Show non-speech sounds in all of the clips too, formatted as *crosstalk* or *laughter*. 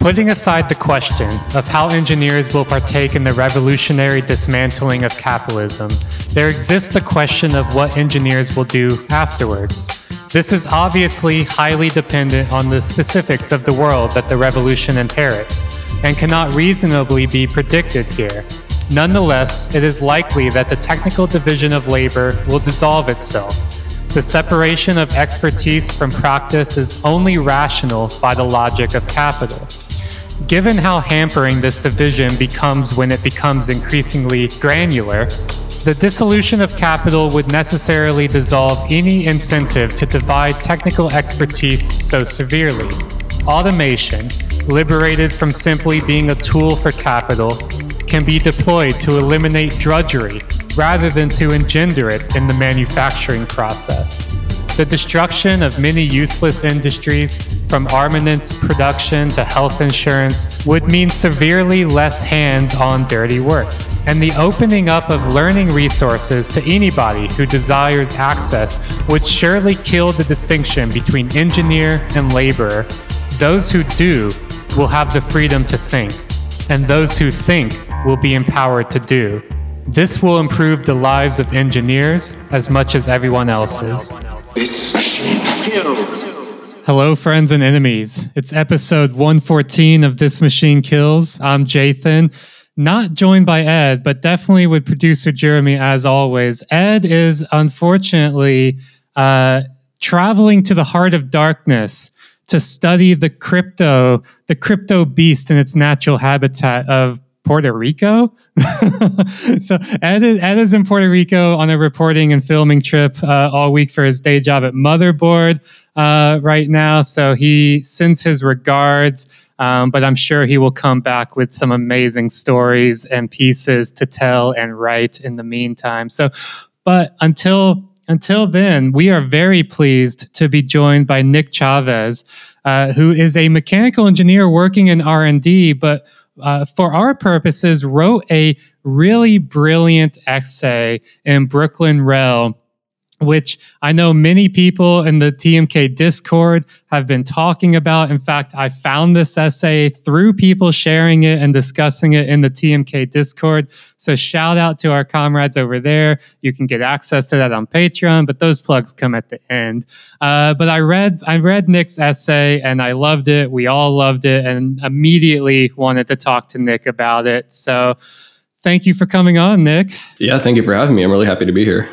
Putting aside the question of how engineers will partake in the revolutionary dismantling of capitalism, there exists the question of what engineers will do afterwards. This is obviously highly dependent on the specifics of the world that the revolution inherits, and cannot reasonably be predicted here. Nonetheless, it is likely that the technical division of labor will dissolve itself. The separation of expertise from practice is only rational by the logic of capital. Given how hampering this division becomes when it becomes increasingly granular, the dissolution of capital would necessarily dissolve any incentive to divide technical expertise so severely. Automation, liberated from simply being a tool for capital, can be deployed to eliminate drudgery rather than to engender it in the manufacturing process. The destruction of many useless industries, from armaments production to health insurance, would mean severely less hands on dirty work. And the opening up of learning resources to anybody who desires access would surely kill the distinction between engineer and laborer. Those who do will have the freedom to think, and those who think will be empowered to do. This will improve the lives of engineers as much as everyone else's. It's Hello, friends and enemies. It's episode 114 of This Machine Kills. I'm Jathan, not joined by Ed, but definitely with producer Jeremy as always. Ed is unfortunately uh, traveling to the heart of darkness to study the crypto, the crypto beast in its natural habitat of Puerto Rico. *laughs* so Ed is, Ed is in Puerto Rico on a reporting and filming trip uh, all week for his day job at Motherboard uh, right now. So he sends his regards, um, but I'm sure he will come back with some amazing stories and pieces to tell and write in the meantime. So, but until until then, we are very pleased to be joined by Nick Chavez, uh, who is a mechanical engineer working in R and D, but uh, for our purposes, wrote a really brilliant essay in Brooklyn Rail which I know many people in the TMK Discord have been talking about. In fact, I found this essay through people sharing it and discussing it in the TMK Discord. So shout out to our comrades over there. You can get access to that on Patreon, but those plugs come at the end. Uh, but I read I read Nick's essay and I loved it. We all loved it and immediately wanted to talk to Nick about it. So thank you for coming on, Nick. Yeah, thank you for having me. I'm really happy to be here.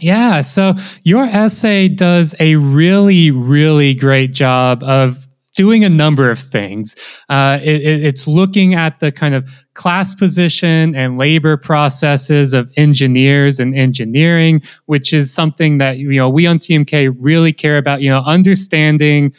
Yeah. So your essay does a really, really great job of doing a number of things. Uh, it, it's looking at the kind of class position and labor processes of engineers and engineering, which is something that you know we on TMK really care about. You know, understanding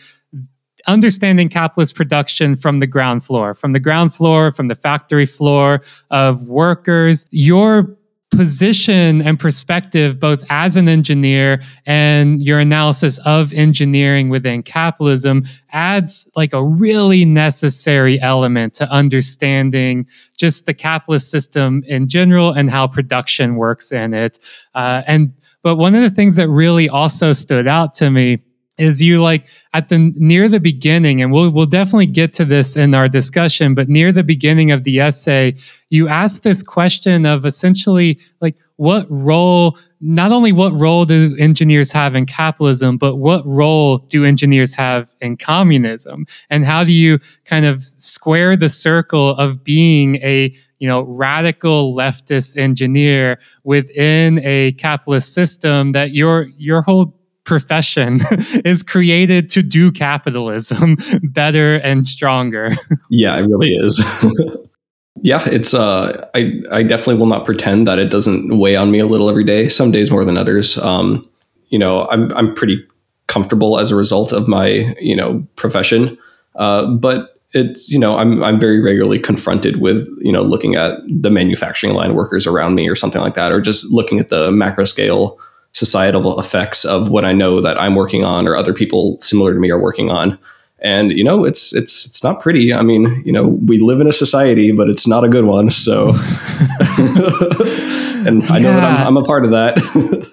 understanding capitalist production from the ground floor, from the ground floor, from the factory floor of workers. Your position and perspective, both as an engineer and your analysis of engineering within capitalism, adds like a really necessary element to understanding just the capitalist system in general and how production works in it. Uh, and but one of the things that really also stood out to me is you like at the near the beginning and we'll we'll definitely get to this in our discussion but near the beginning of the essay you ask this question of essentially like what role not only what role do engineers have in capitalism but what role do engineers have in communism? And how do you kind of square the circle of being a you know radical leftist engineer within a capitalist system that your your whole profession *laughs* is created to do capitalism *laughs* better and stronger. *laughs* Yeah, it really is. yeah, it's uh I I definitely will not pretend that it doesn't weigh on me a little every day, some days more than others. Um you know, I'm I'm pretty comfortable as a result of my, you know, profession. Uh but it's you know I'm I'm very regularly confronted with you know looking at the manufacturing line workers around me or something like that, or just looking at the macro scale societal effects of what I know that I'm working on or other people similar to me are working on. And you know, it's it's it's not pretty. I mean, you know, we live in a society, but it's not a good one. So, *laughs* and I know that I'm, I'm a part of that.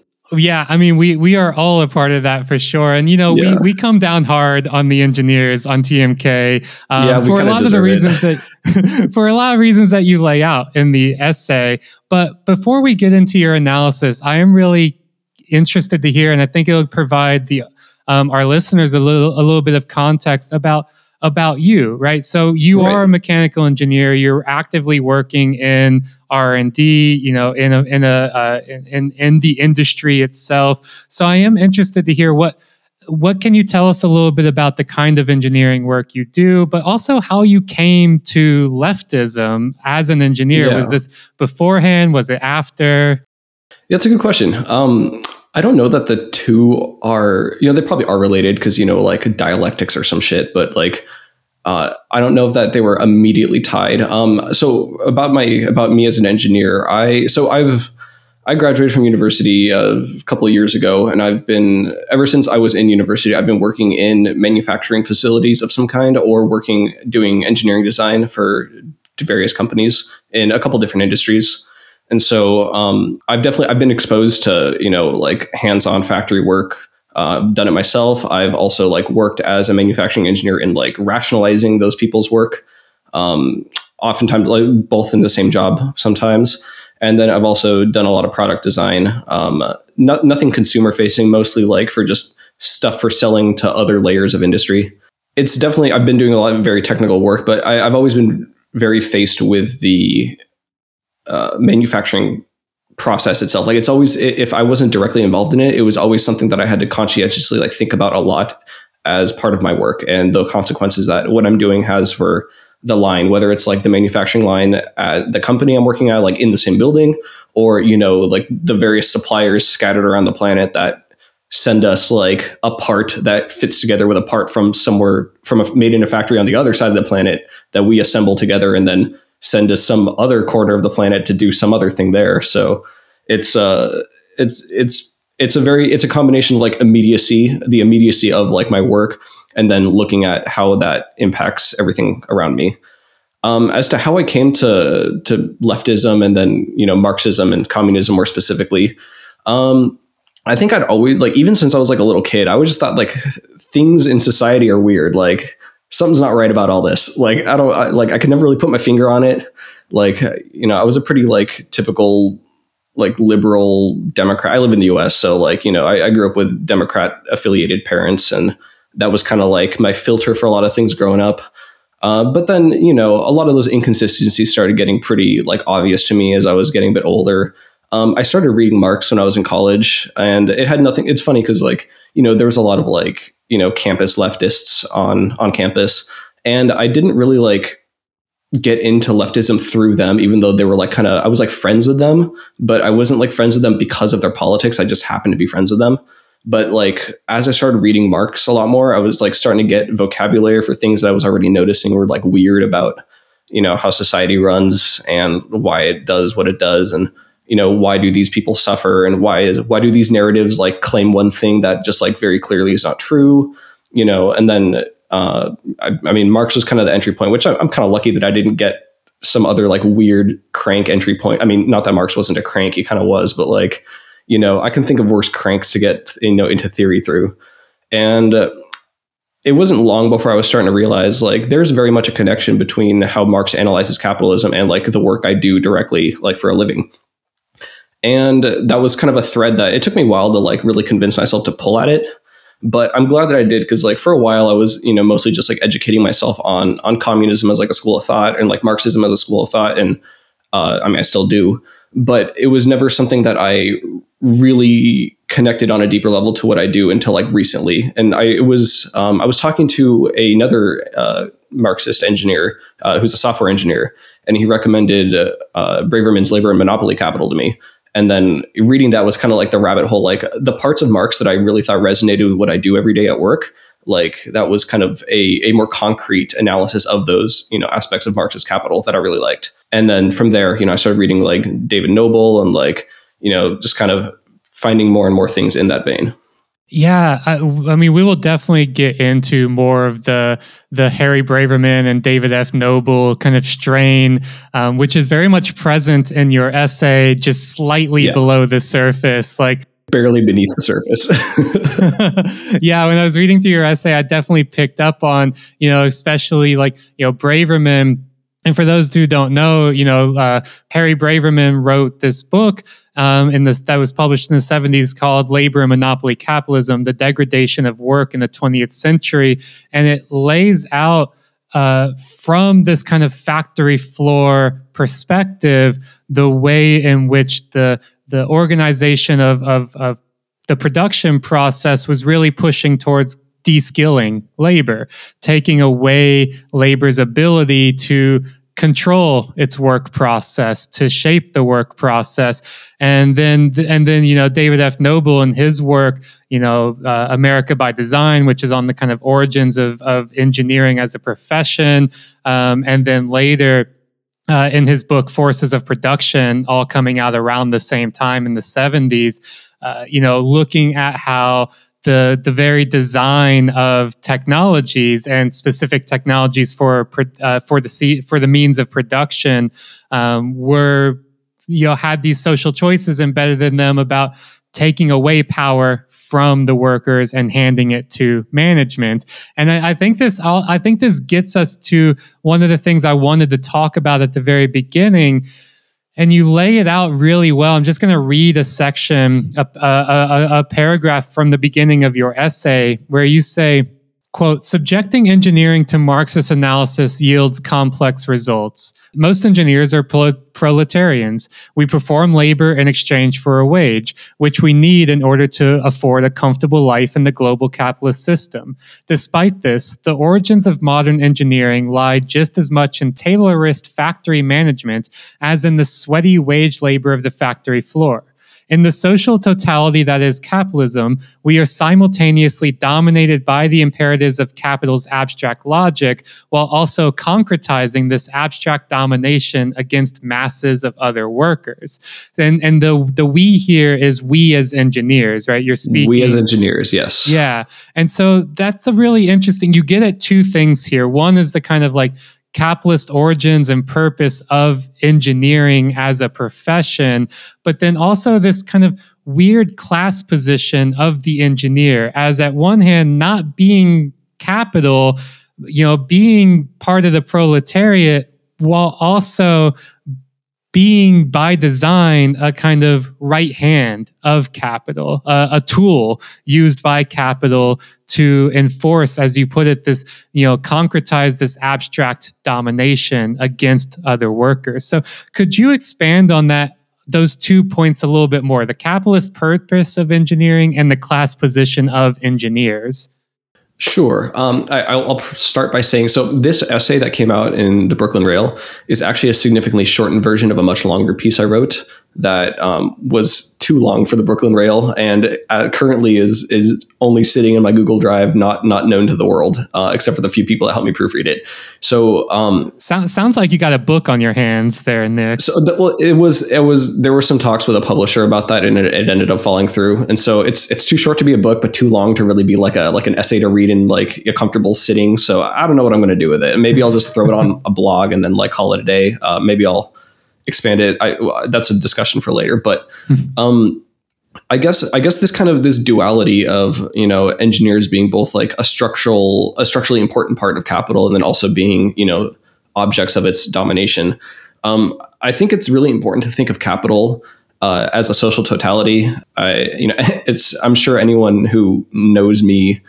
*laughs* Yeah, I mean, we we are all a part of that for sure, and you know, yeah. we we come down hard on the engineers on TMK um, yeah, for a lot of the reasons it. that *laughs* for a lot of reasons that you lay out in the essay. But before we get into your analysis, I am really interested to hear, and I think it will provide the um, our listeners a little a little bit of context about about you, right? So you right. are a mechanical engineer. You're actively working in R and D, you know, in a in a uh, in in the industry itself. So I am interested to hear what what can you tell us a little bit about the kind of engineering work you do, but also how you came to leftism as an engineer? Yeah. Was this beforehand? Was it after? Yeah, that's a good question. Um, I don't know that the two are, you know, they probably are related because, you know, like dialectics or some shit, but like, uh, I don't know if that they were immediately tied. Um, so about my about me as an engineer, I so I've I graduated from university a couple of years ago, and I've been ever since I was in university. I've been working in manufacturing facilities of some kind, or working doing engineering design for various companies in a couple different industries. And so um, I've definitely I've been exposed to you know like hands-on factory work. Uh, done it myself. I've also like worked as a manufacturing engineer in like rationalizing those people's work. Um, oftentimes, like both in the same job sometimes. And then I've also done a lot of product design. Um, not, nothing consumer facing, mostly like for just stuff for selling to other layers of industry. It's definitely I've been doing a lot of very technical work, but I, I've always been very faced with the uh, manufacturing process itself. Like it's always, if I wasn't directly involved in it, it was always something that I had to conscientiously like think about a lot as part of my work and the consequences that what I'm doing has for the line, whether it's like the manufacturing line at the company I'm working at, like in the same building, or you know, like the various suppliers scattered around the planet that send us like a part that fits together with a part from somewhere from a, made in a factory on the other side of the planet that we assemble together and then send to some other corner of the planet to do some other thing there. So it's uh it's it's it's a very it's a combination of like immediacy, the immediacy of like my work, and then looking at how that impacts everything around me. Um, as to how I came to to leftism and then you know Marxism and communism more specifically, um, I think I'd always like even since I was like a little kid, I always just thought like things in society are weird. Like something's not right about all this. Like I don't I, like I could never really put my finger on it. Like you know, I was a pretty like typical like liberal Democrat. I live in the U.S., so like you know, I, I grew up with Democrat affiliated parents, and that was kind of like my filter for a lot of things growing up. Uh, but then you know, a lot of those inconsistencies started getting pretty like obvious to me as I was getting a bit older. Um, I started reading Marx when I was in college, and it had nothing. It's funny because like you know, there was a lot of like you know campus leftists on on campus and i didn't really like get into leftism through them even though they were like kind of i was like friends with them but i wasn't like friends with them because of their politics i just happened to be friends with them but like as i started reading marx a lot more i was like starting to get vocabulary for things that i was already noticing were like weird about you know how society runs and why it does what it does and you know why do these people suffer and why is why do these narratives like claim one thing that just like very clearly is not true you know? And then uh, I, I, mean marx was kind of the entry point which I, i'm kind of lucky that i didn't get some other like weird crank entry point. I mean not that marx wasn't a crank he kind of was but like you know i can think of worse cranks to get you know into theory through. And uh, it wasn't long before I was starting to realize like there's very much a connection between how Marx analyzes capitalism and like the work I do directly like for a living and that was kind of a thread that it took me a while to like really convince myself to pull at it. But i'm glad that i did because like for a while i was you know mostly just like educating myself on on communism as like a school of thought and like marxism as a school of thought. And uh, i mean i still do. But it was never something that i really connected on a deeper level to what i do until like recently. And i was um, i was talking to another uh, marxist engineer uh, who's a software engineer. And he recommended uh, braverman's labor and monopoly capital to me and then reading that was kind of like the rabbit hole like the parts of marx that i really thought resonated with what i do every day at work like that was kind of a, a more concrete analysis of those you know aspects of marx's capital that i really liked. And then from there you know i started reading like david noble and like you know just kind of finding more and more things in that vein yeah, I, I, mean, we will definitely get into more of the the Harry Braverman and David F. Noble kind of strain, um, which is very much present in your essay, just slightly yeah. below the surface. Like barely beneath the surface. *laughs* yeah, when I was reading through your essay, I definitely picked up on, you know, especially like, you know, Braverman. And for those who don't know, you know, uh, Harry Braverman wrote this book um, in this that was published in the 70s called Labor and Monopoly Capitalism: The Degradation of Work in the 20th Century, and it lays out uh, from this kind of factory floor perspective the way in which the the organization of, of, of the production process was really pushing towards de-skilling labor, taking away labor's ability to control its work process to shape the work process. And then and then you know david f. Noble in his work you know uh, america by design which is on the kind of origins of, of engineering as a profession um, and then later uh, in his book forces of production all coming out around the same time in the 70s uh, you know looking at how the the very design of technologies and specific technologies for uh, for the for the means of production um, were you know had these social choices embedded in them about taking away power from the workers and handing it to management. And I, I think this i think this gets us to one of the things I wanted to talk about at the very beginning and you lay it out really well. I'm just going to read a section, a, a, a, a, paragraph from the beginning of your essay where you say, quote, subjecting engineering to Marxist analysis yields complex results. Most engineers are proletarians. We perform labor in exchange for a wage, which we need in order to afford a comfortable life in the global capitalist system. Despite this, the origins of modern engineering lie just as much in Taylorist factory management as in the sweaty wage labor of the factory floor. In the social totality that is capitalism, we are simultaneously dominated by the imperatives of capital's abstract logic while also concretizing this abstract domination against masses of other workers. And, and the, the we here is we as engineers, right? You're speaking. We as engineers, yes. Yeah. And so that's a really interesting, you get at two things here. One is the kind of like capitalist origins and purpose of engineering as a profession, but then also this kind of weird class position of the engineer as at one hand not being capital, you know, being part of the proletariat while also being by design a kind of right hand of capital, uh, a tool used by capital to enforce, as you put it, this, you know, concretize this abstract domination against other workers. So could you expand on that? Those two points a little bit more the capitalist purpose of engineering and the class position of engineers. Sure. Um, I, will start by saying so. This essay that came out in the Brooklyn Rail is actually a significantly shortened version of a much longer piece I wrote that um, was too long for the Brooklyn Rail, and uh, currently is is only sitting in my Google Drive, not not known to the world, uh, except for the few people that helped me proofread it. So um, sounds sounds like you got a book on your hands there, Nick. So the, well, it was it was there were some talks with a publisher about that, and it, it, ended up falling through. And so it's it's too short to be a book, but too long to really be like a like an essay to read in like a comfortable sitting. So I don't know what I'm going to do with it. Maybe I'll just throw it on *laughs* a blog and then like call it a day. Uh, maybe I'll expand it. I, that's a discussion for later. But um, I guess I guess this kind of this duality of you know engineers being both like a structural a structurally important part of capital and then also being you know objects of its domination. Um, I think it's really important to think of capital uh, as a social totality. I you know *laughs* it's I'm sure anyone who knows me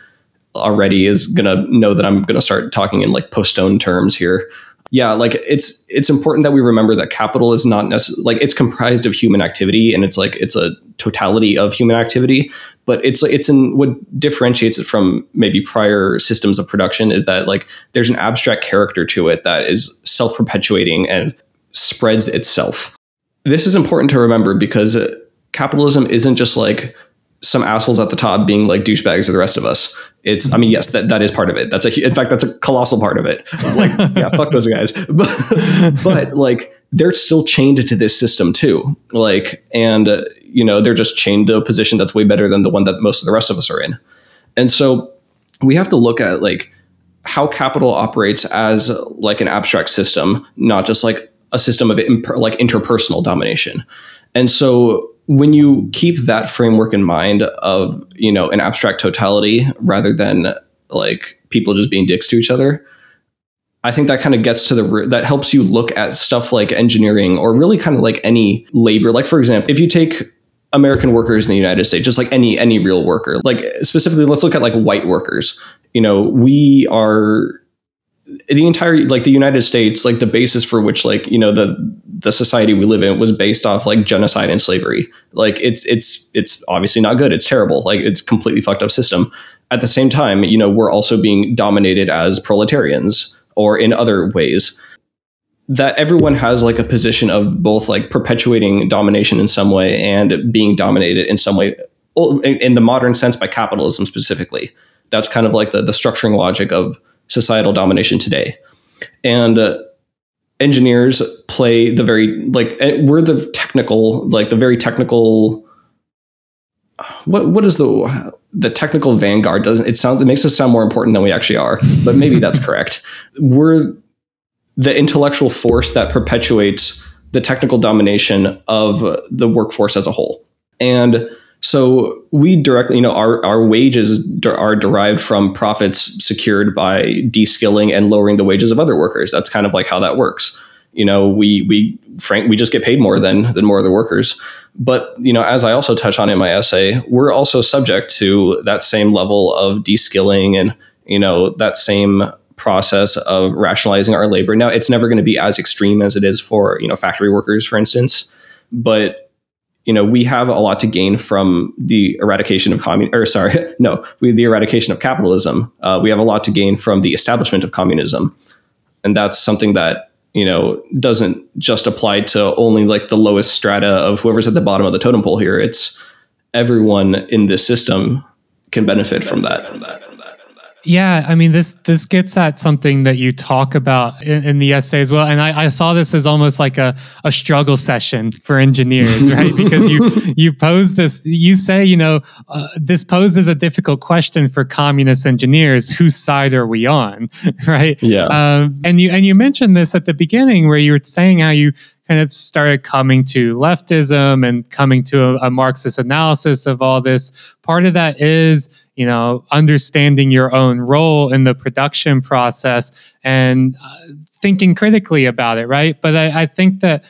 already is gonna know that I'm gonna start talking in like Postone terms here yeah like it's it's important that we remember that capital is not necessarily like it's comprised of human activity and it's like it's a totality of human activity but it's it's in what differentiates it from maybe prior systems of production is that like there's an abstract character to it that is self-perpetuating and spreads itself. This is important to remember because uh, capitalism isn't just like some assholes at the top being like douchebags to the rest of us. It's, I mean, yes, that, that is part of it. That's a, in fact, that's a colossal part of it. Like, *laughs* yeah, fuck those guys. *laughs* But, but like, they're still chained to this system too. Like, and, uh, you know, they're just chained to a position that's way better than the one that most of the rest of us are in. And so we have to look at like how capital operates as like an abstract system, not just like a system of imp- like interpersonal domination. And so when you keep that framework in mind of you know an abstract totality rather than like people just being dicks to each other i think that kind of gets to the that helps you look at stuff like engineering or really kind of like any labor. Like for example if you take american workers in the united states just like any any real worker like specifically let's look at like white workers. You know we are the entire like the United States, like the basis for which like you know the the society we live in was based off like genocide and slavery. Like it's it's it's obviously not good. It's terrible. Like it's completely fucked up system. At the same time, you know we're also being dominated as proletarians or in other ways. That everyone has like a position of both like perpetuating domination in some way and being dominated in some way, in the modern sense by capitalism specifically. That's kind of like the the structuring logic of societal domination today. And uh, engineers play the very like eh, we're the technical like the very technical what what is the the technical vanguard doesn't it sounds it makes us sound more important than we actually are but maybe *laughs* that's correct. We're the intellectual force that perpetuates the technical domination of the workforce as a whole. And so we directly, you know, our, our wages are derived from profits secured by de-skilling and lowering the wages of other workers. That's kind of like how that works. You know, we we frank we just get paid more than than more of the workers. But you know, as I also touch on in my essay, we're also subject to that same level of de-skilling and you know that same process of rationalizing our labor. Now, it's never going to be as extreme as it is for you know factory workers, for instance, but you know, we have a lot to gain from the eradication of communism, or sorry, *laughs* no, we, the eradication of capitalism. Uh, we have a lot to gain from the establishment of communism. And that's something that, you know, doesn't just apply to only like the lowest strata of whoever's at the bottom of the totem pole here. It's everyone in this system can benefit from that. Yeah, I mean this this gets at something that you talk about in, in the essay as well, and I, I, saw this as almost like a, a struggle session for engineers, *laughs* right? because you you pose this, you say, you know, uh, this poses a difficult question for communist engineers: whose side are we on, *laughs* right? Yeah. Um, and you and you mentioned this at the beginning where you were saying how you kind of started coming to leftism and coming to a, a Marxist analysis of all this. Part of that is, you know, understanding your own role in the production process and uh, thinking critically about it, right? But I, I think that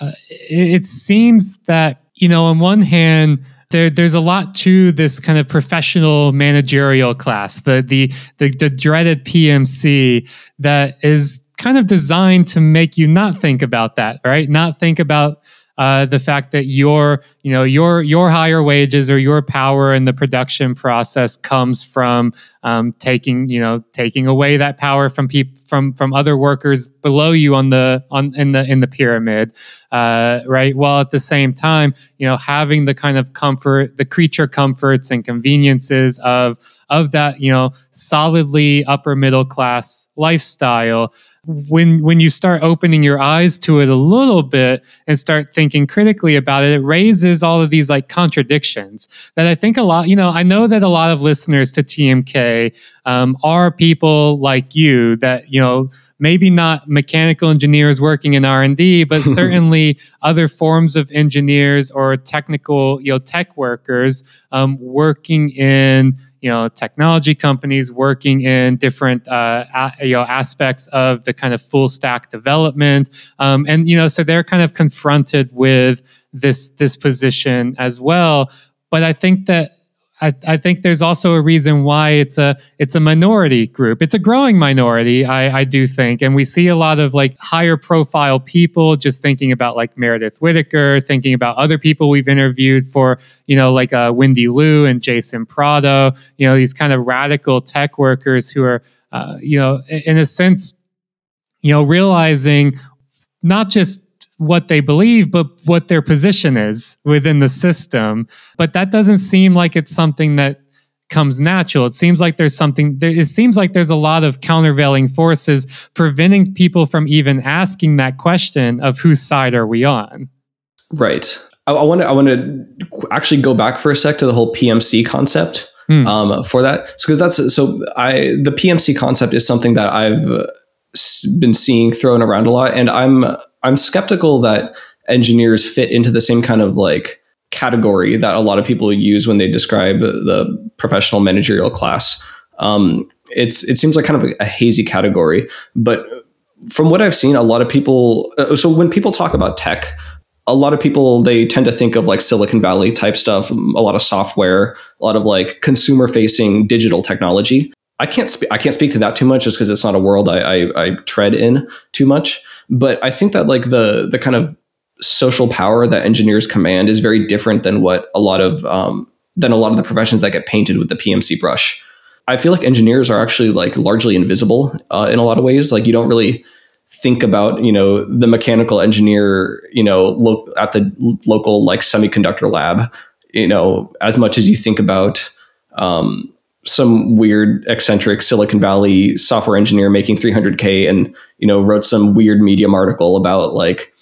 uh, it, it seems that, you know, on one hand, there, there's a lot to this kind of professional managerial class, the, the the the dreaded PMC that is kind of designed to make you not think about that, right? Not think about uh, the fact that your, you know, your your higher wages or your power in the production process comes from um, taking, you know, taking away that power from people from from other workers below you on the on in the in the pyramid, uh, right? While at the same time, you know, having the kind of comfort, the creature comforts and conveniences of of that, you know, solidly upper middle class lifestyle when when you start opening your eyes to it a little bit and start thinking critically about it it raises all of these like contradictions that i think a lot you know i know that a lot of listeners to tmk um, are people like you that you know maybe not mechanical engineers working in r&d but *laughs* certainly other forms of engineers or technical you know tech workers um, working in you know technology companies working in different uh, a, you know aspects of the kind of full stack development. Um, and you know so they're kind of confronted with this this position as well. But i think that I, I, think there's also a reason why it's a it's a minority group. It's a growing minority, I, I do think, and we see a lot of like higher profile people. Just thinking about like Meredith Whittaker, thinking about other people we've interviewed for you know like uh, Wendy Liu and Jason Prado. You know these kind of radical tech workers who are uh, you know in a sense you know realizing not just what they believe, but what their position is within the system. But that doesn't seem like it's something that comes natural. It seems like there's something, it seems like there's a lot of countervailing forces preventing people from even asking that question of whose side are we on? Right. I want to I want to actually go back for a sec to the whole PMC concept hmm. um, for that because that's so I the PMC concept is something that I've been seeing thrown around a lot, and I'm I'm skeptical that engineers fit into the same kind of like category that a lot of people use when they describe the professional managerial class. Um, it's it seems like kind of a, a hazy category, but from what I've seen, a lot of people. Uh, so when people talk about tech, a lot of people they tend to think of like Silicon Valley type stuff, a lot of software, a lot of like consumer facing digital technology. I can't. I can't speak to that too much, just because it's not a world I, I, I tread in too much. But I think that like the the kind of social power that engineers command is very different than what a lot of um, than a lot of the professions that get painted with the PMC brush. I feel like engineers are actually like largely invisible uh, in a lot of ways. Like you don't really think about you know the mechanical engineer you know lo- at the local like semiconductor lab you know as much as you think about um, some weird eccentric silicon valley software engineer making 300k and you know wrote some weird medium article about like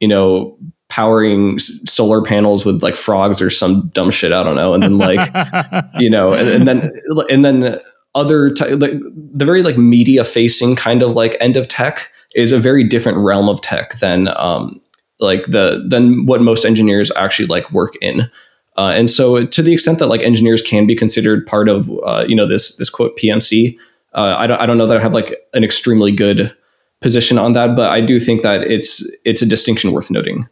you know powering solar panels with like frogs or some dumb shit i don't know and then like *laughs* you know and, and then and then other t- like the very like media facing kind of like end of tech is a very different realm of tech than um, like the than what most engineers actually like work in. Uh, and so, to the extent that like engineers can be considered part of uh, you know this this quote PMC, uh, I don't I don't know that I have like an extremely good position on that, but I do think that it's it's a distinction worth noting.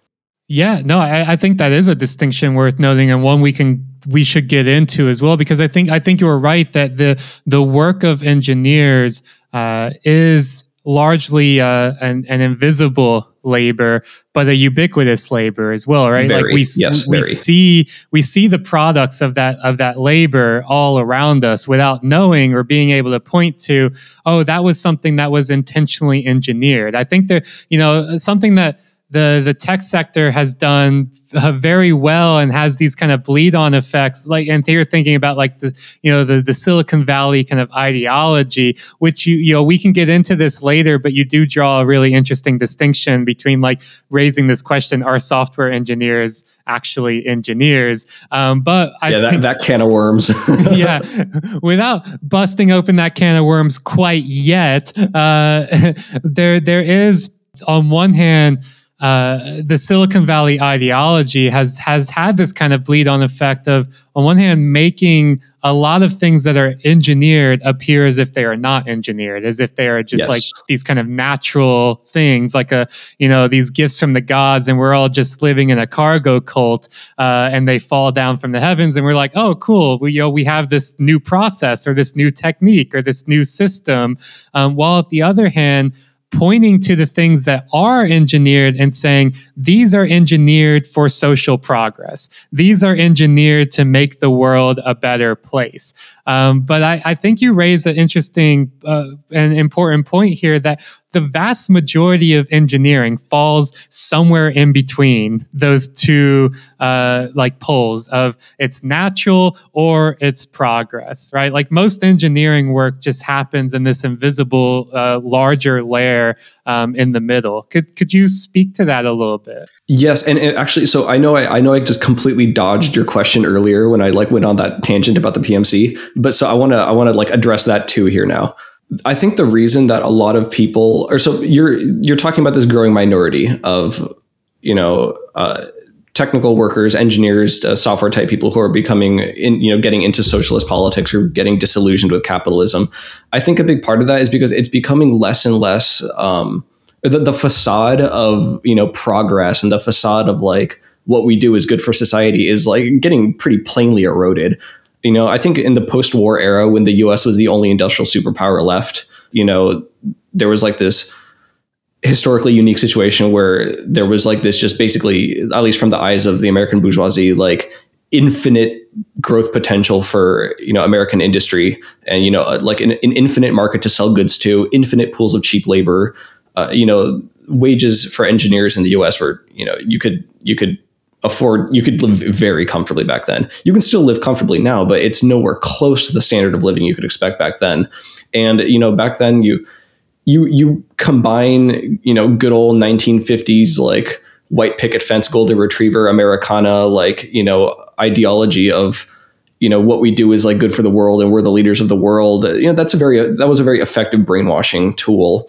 Yeah, no, I, I think that is a distinction worth noting, and one we can we should get into as well because I think I think you are right that the the work of engineers uh, is largely uh, an, an invisible labor, but a ubiquitous labor as well, right? Very, like we yes, we very. see we see the products of that of that labor all around us without knowing or being able to point to, oh, that was something that was intentionally engineered. I think that you know something that the the tech sector has done uh, very well and has these kind of bleed on effects. Like and you're thinking about like the you know the the silicon valley kind of ideology which you you know we can get into this later but you do draw a really interesting distinction between like raising this question are software engineers actually engineers? Um, but I yeah that, that can of worms. *laughs* Yeah. Without busting open that can of worms quite yet uh, *laughs* there there is on one hand uh, the Silicon Valley ideology has has had this kind of bleed on effect of, on one hand, making a lot of things that are engineered appear as if they are not engineered, as if they are just yes. like these kind of natural things, like a you know these gifts from the gods, and we're all just living in a cargo cult, uh, and they fall down from the heavens, and we're like, oh, cool, we you know we have this new process or this new technique or this new system, um, while at the other hand pointing to the things that are engineered and saying these are engineered for social progress. These are engineered to make the world a better place. Um, but I, I, think you raise an interesting uh, and important point here that the vast majority of engineering falls somewhere in between those two uh, like poles of it's natural or it's progress, right? Like most engineering work just happens in this invisible, uh, larger layer um, in the middle. Could could you speak to that a little bit? Yes, and actually, so I know I, I know I just completely dodged your question earlier when I like went on that tangent about the PMC, but so I want to I want to like address that too here now. I think the reason that a lot of people, or so you're you're talking about this growing minority of you know uh, technical workers, engineers, uh, software type people who are becoming in you know getting into socialist politics or getting disillusioned with capitalism. I think a big part of that is because it's becoming less and less um, the, the facade of you know progress and the facade of like what we do is good for society is like getting pretty plainly eroded you know, I think in the post-war era, when the U.S. was the only industrial superpower left, you know, there was like this historically unique situation where there was like this just basically, at least from the eyes of the American bourgeoisie, like infinite growth potential for you know American industry, and you know, like an, an infinite market to sell goods to, infinite pools of cheap labor. Uh, you know, wages for engineers in the U.S. were you know you could you could afford you could live very comfortably back then. You can still live comfortably now but it's nowhere close to the standard of living you could expect back then. And you know back then you you you combine you know good old 1950s like white picket fence golden retriever americana like you know ideology of you know what we do is like good for the world and we're the leaders of the world. You know that's a very that was a very effective brainwashing tool.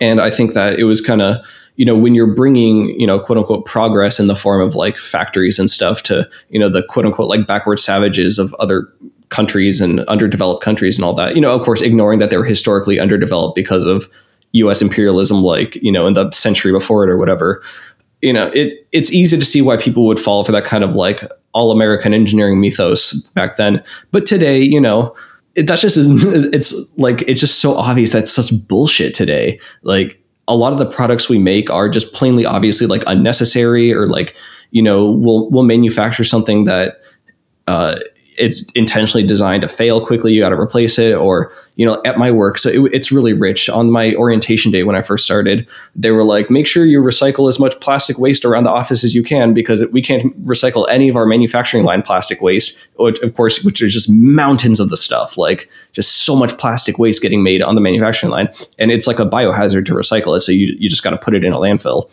And i think that it was kind of you know, when you're bringing, you know, quote unquote progress in the form of like factories and stuff to, you know, the quote unquote like backward savages of other countries and underdeveloped countries and all that, you know, of course, ignoring that they were historically underdeveloped because of US imperialism, like, you know, in the century before it or whatever. You know, it it's easy to see why people would fall for that kind of like all American engineering mythos back then. But today, you know, it, that's just *laughs* it's like it's just so obvious that's such bullshit today. Like a lot of the products we make are just plainly obviously like unnecessary or like you know we'll we'll manufacture something that uh, it's intentionally designed to fail quickly you got to replace it or you know at my work so it, it's really rich. On my orientation day when i first started they were like make sure you recycle as much plastic waste around the office as you can because we can't recycle any of our manufacturing line plastic waste of course which are just mountains of the stuff like just so much plastic waste getting made on the manufacturing line. And it's like a biohazard to recycle it so you, you just got to put it in a landfill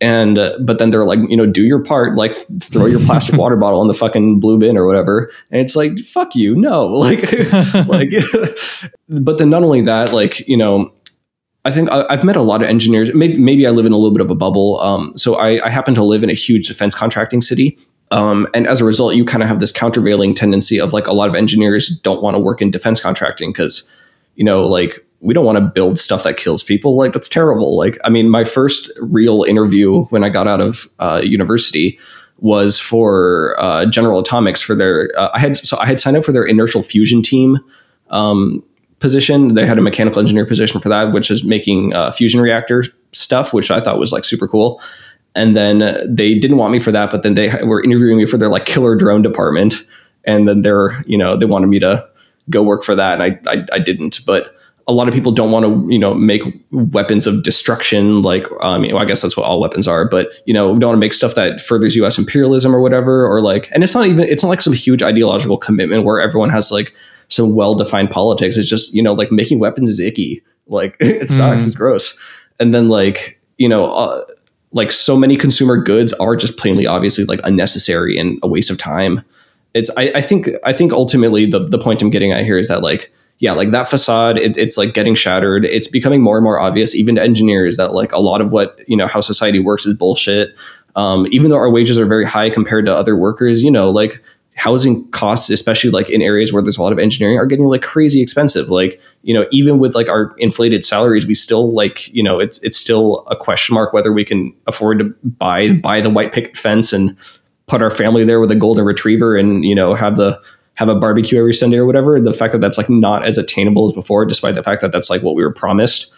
and uh, but then they're like you know do your part like throw your plastic water bottle in the fucking blue bin or whatever and it's like fuck you no *laughs* like like *laughs* but then not only that like you know I think I, have met a lot of engineers. Maybe, maybe I live in a little bit of a bubble. Um, so I, I, happen to live in a huge defense contracting city. Um, and as a result, you kind of have this countervailing tendency of like a lot of engineers don't want to work in defense contracting because, you know, like we don't want to build stuff that kills people. Like that's terrible. Like, I mean, my first real interview when I got out of uh, university was for uh, General Atomics for their. Uh, I had so I had signed up for their inertial fusion team um, position. They had a mechanical engineer position for that, which is making uh, fusion reactor stuff, which I thought was like super cool. And then they didn't want me for that, but then they were interviewing me for their like killer drone department, and then they're you know they wanted me to go work for that, and I I, I didn't, but a lot of people don't want to, you know, make weapons of destruction. Like, um, you know, I guess that's what all weapons are. But you know, we don't want to make stuff that furthers U.S. imperialism or whatever. Or like, and it's not even it's not like some huge ideological commitment where everyone has like some well-defined politics. It's just you know, like making weapons is icky. Like *laughs* it sucks. Mm. It's gross. And then like you know. Uh, like so many consumer goods are just plainly obviously like unnecessary and a waste of time it's I, I think i think ultimately the, the point i'm getting at here is that like yeah, like that facade, it, it's like getting shattered. It's becoming more and more obvious, even to engineers, that like a lot of what you know how society works is bullshit. Um, even though our wages are very high compared to other workers, you know, like housing costs, especially like in areas where there's a lot of engineering, are getting like crazy expensive. Like, you know, even with like our inflated salaries, we still like, you know, it's it's still a question mark whether we can afford to buy buy the white picket fence and put our family there with a golden retriever and you know have the have a barbecue every Sunday or whatever. The fact that that's like not as attainable as before, despite the fact that that's like what we were promised.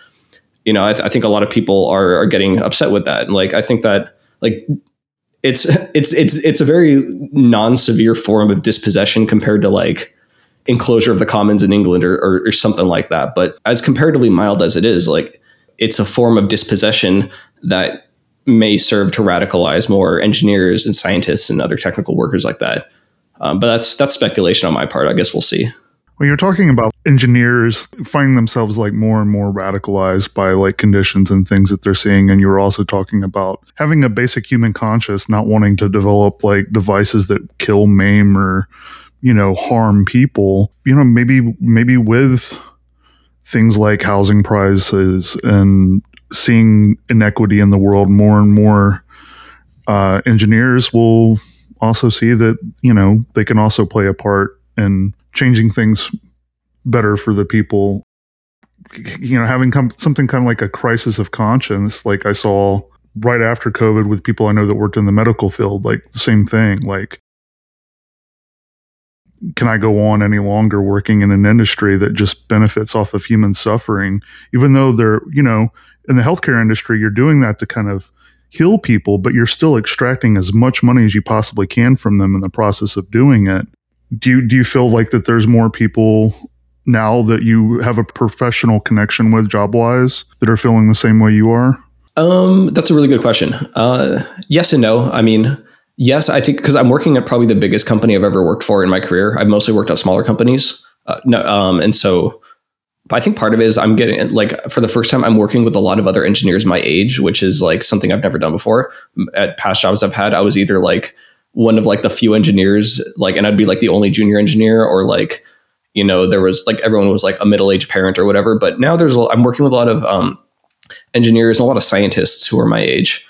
You know, I, th- I think a lot of people are, are getting upset with that. And like, I think that like it's it's it's it's a very non-severe form of dispossession compared to like enclosure of the commons in England or, or, or something like that. But as comparatively mild as it is, like it's a form of dispossession that may serve to radicalize more engineers and scientists and other technical workers like that. Um, but that's that's speculation on my part. I guess we'll see. Well, you're talking about engineers finding themselves like more and more radicalized by like conditions and things that they're seeing. And you were also talking about having a basic human conscience, not wanting to develop like devices that kill, maim, or, you know, harm people. You know, maybe, maybe with things like housing prices and seeing inequity in the world more and more, uh, engineers will also see that you know they can also play a part in changing things better for the people. You know having something kind of like a crisis of conscience like i saw right after covid with people i know that worked in the medical field like the same thing like can i go on any longer working in an industry that just benefits off of human suffering? Even though they're you know in the healthcare industry you're doing that to kind of heal people, but you're still extracting as much money as you possibly can from them in the process of doing it. Do you, do you feel like that there's more people now that you have a professional connection with job wise that are feeling the same way you are? Um, that's a really good question. Uh, yes and no. I mean, yes, I think because I'm working at probably the biggest company I've ever worked for in my career. I've mostly worked at smaller companies. Uh, no, um, and so I think part of it is I'm getting like for the first time I'm working with a lot of other engineers my age, which is like something I've never done before. At past jobs I've had, I was either like one of like the few engineers, like, and I'd be like the only junior engineer, or like, you know, there was like everyone was like a middle aged parent or whatever. But now there's I'm working with a lot of um, engineers and a lot of scientists who are my age.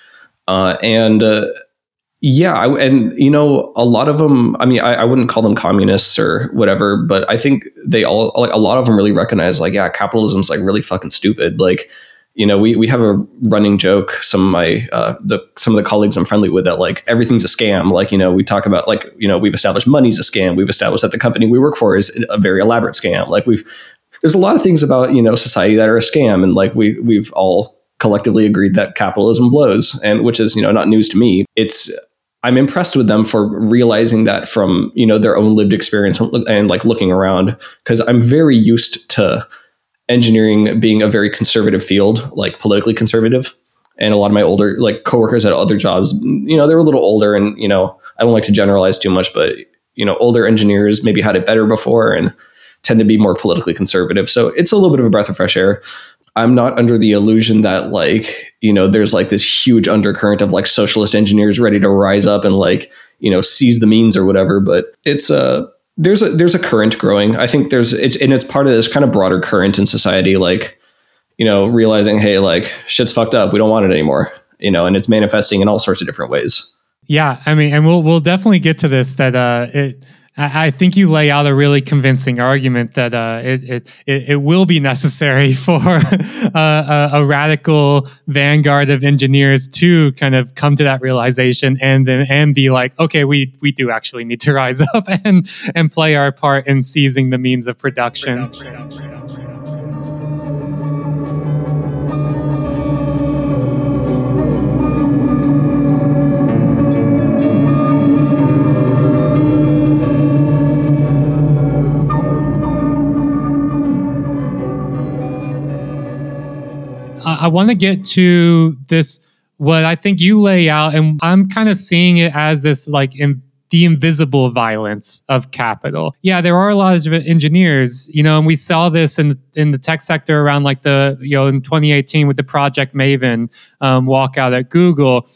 Uh, and uh, yeah, I, and you know, a lot of them. I mean, I, I, wouldn't call them communists or whatever, but I think they all like a lot of them really recognize like, yeah, capitalism's like really fucking stupid. Like, you know, we we have a running joke. Some of my uh, the some of the colleagues I'm friendly with that like everything's a scam. Like, you know, we talk about like you know we've established money's a scam. We've established that the company we work for is a very elaborate scam. Like we've there's a lot of things about you know society that are a scam, and like we we've all collectively agreed that capitalism blows, and which is you know not news to me. It's I'm impressed with them for realizing that from you know their own lived experience and like looking around because I'm very used to engineering being a very conservative field, like politically conservative. And a lot of my older like coworkers at other jobs, you know, they're a little older, and you know, I don't like to generalize too much, but you know, older engineers maybe had it better before and tend to be more politically conservative. So it's a little bit of a breath of fresh air. I'm not under the illusion that like, you know, there's like this huge undercurrent of like socialist engineers ready to rise up and like, you know, seize the means or whatever, but it's a there's a there's a current growing. I think there's it's and it's part of this kind of broader current in society like, you know, realizing hey, like shit's fucked up, we don't want it anymore, you know, and it's manifesting in all sorts of different ways. Yeah, I mean, and we'll we'll definitely get to this that uh it I think you lay out a really convincing argument that uh, it, it, it will be necessary *laughs* for uh, a, a, radical vanguard of engineers to kind of come to that realization and then and be like, okay, we we do actually need to *laughs* rise up and and play our part in seizing the means of production. production. I want to get to this, what I think you lay out, and I'm kind of seeing it as this like in, the invisible violence of capital. Yeah, there are a lot of engineers, you know, and we saw this in in the tech sector around like the you know in 2018 with the Project Maven um, walkout at Google.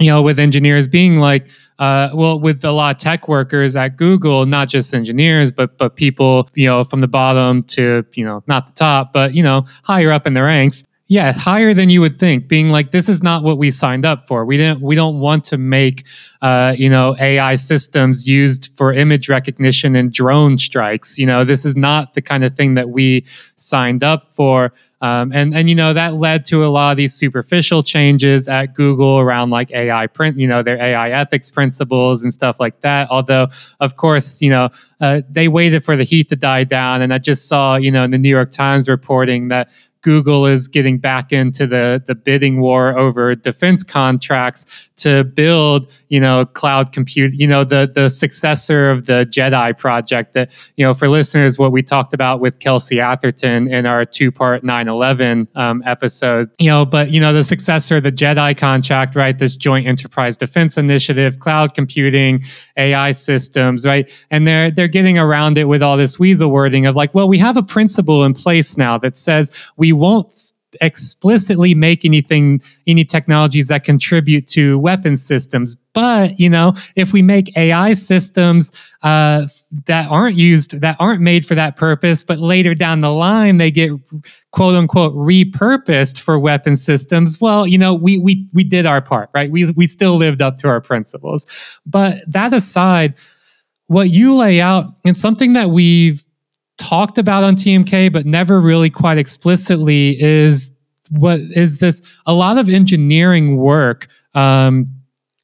You know, with engineers being like, uh, well, with a lot of tech workers at Google, not just engineers, but but people, you know, from the bottom to you know not the top, but you know higher up in the ranks yeah, higher than you would think. Being like, this is not what we signed up for. We didn't. We don't want to make, uh, you know, AI systems used for image recognition and drone strikes. You know, this is not the kind of thing that we signed up for. Um, and and you know that led to a lot of these superficial changes at Google around like AI print, you know, their AI ethics principles and stuff like that. Although, of course, you know, uh, they waited for the heat to die down, and I just saw, you know, in the New York Times reporting that Google is getting back into the the bidding war over defense contracts to build, you know, cloud compute, you know, the the successor of the JEDI project that, you know, for listeners, what we talked about with Kelsey Atherton in our two-part 9/11 um, episode, you know, but you know, the successor, of the JEDI contract, right? This Joint Enterprise Defense Initiative, cloud computing, AI systems, right? And they're they're getting around it with all this weasel wording of like, well, we have a principle in place now that says we won't explicitly make anything any technologies that contribute to weapon systems. But you know if we make ai systems uh, that aren't used that aren't made for that purpose but later down the line they get quote unquote repurposed for weapon systems well you know we we we did our part right? We we still lived up to our principles. But that aside what you lay out and something that we've talked about on TMK, but never really quite explicitly is what is this a lot of engineering work um,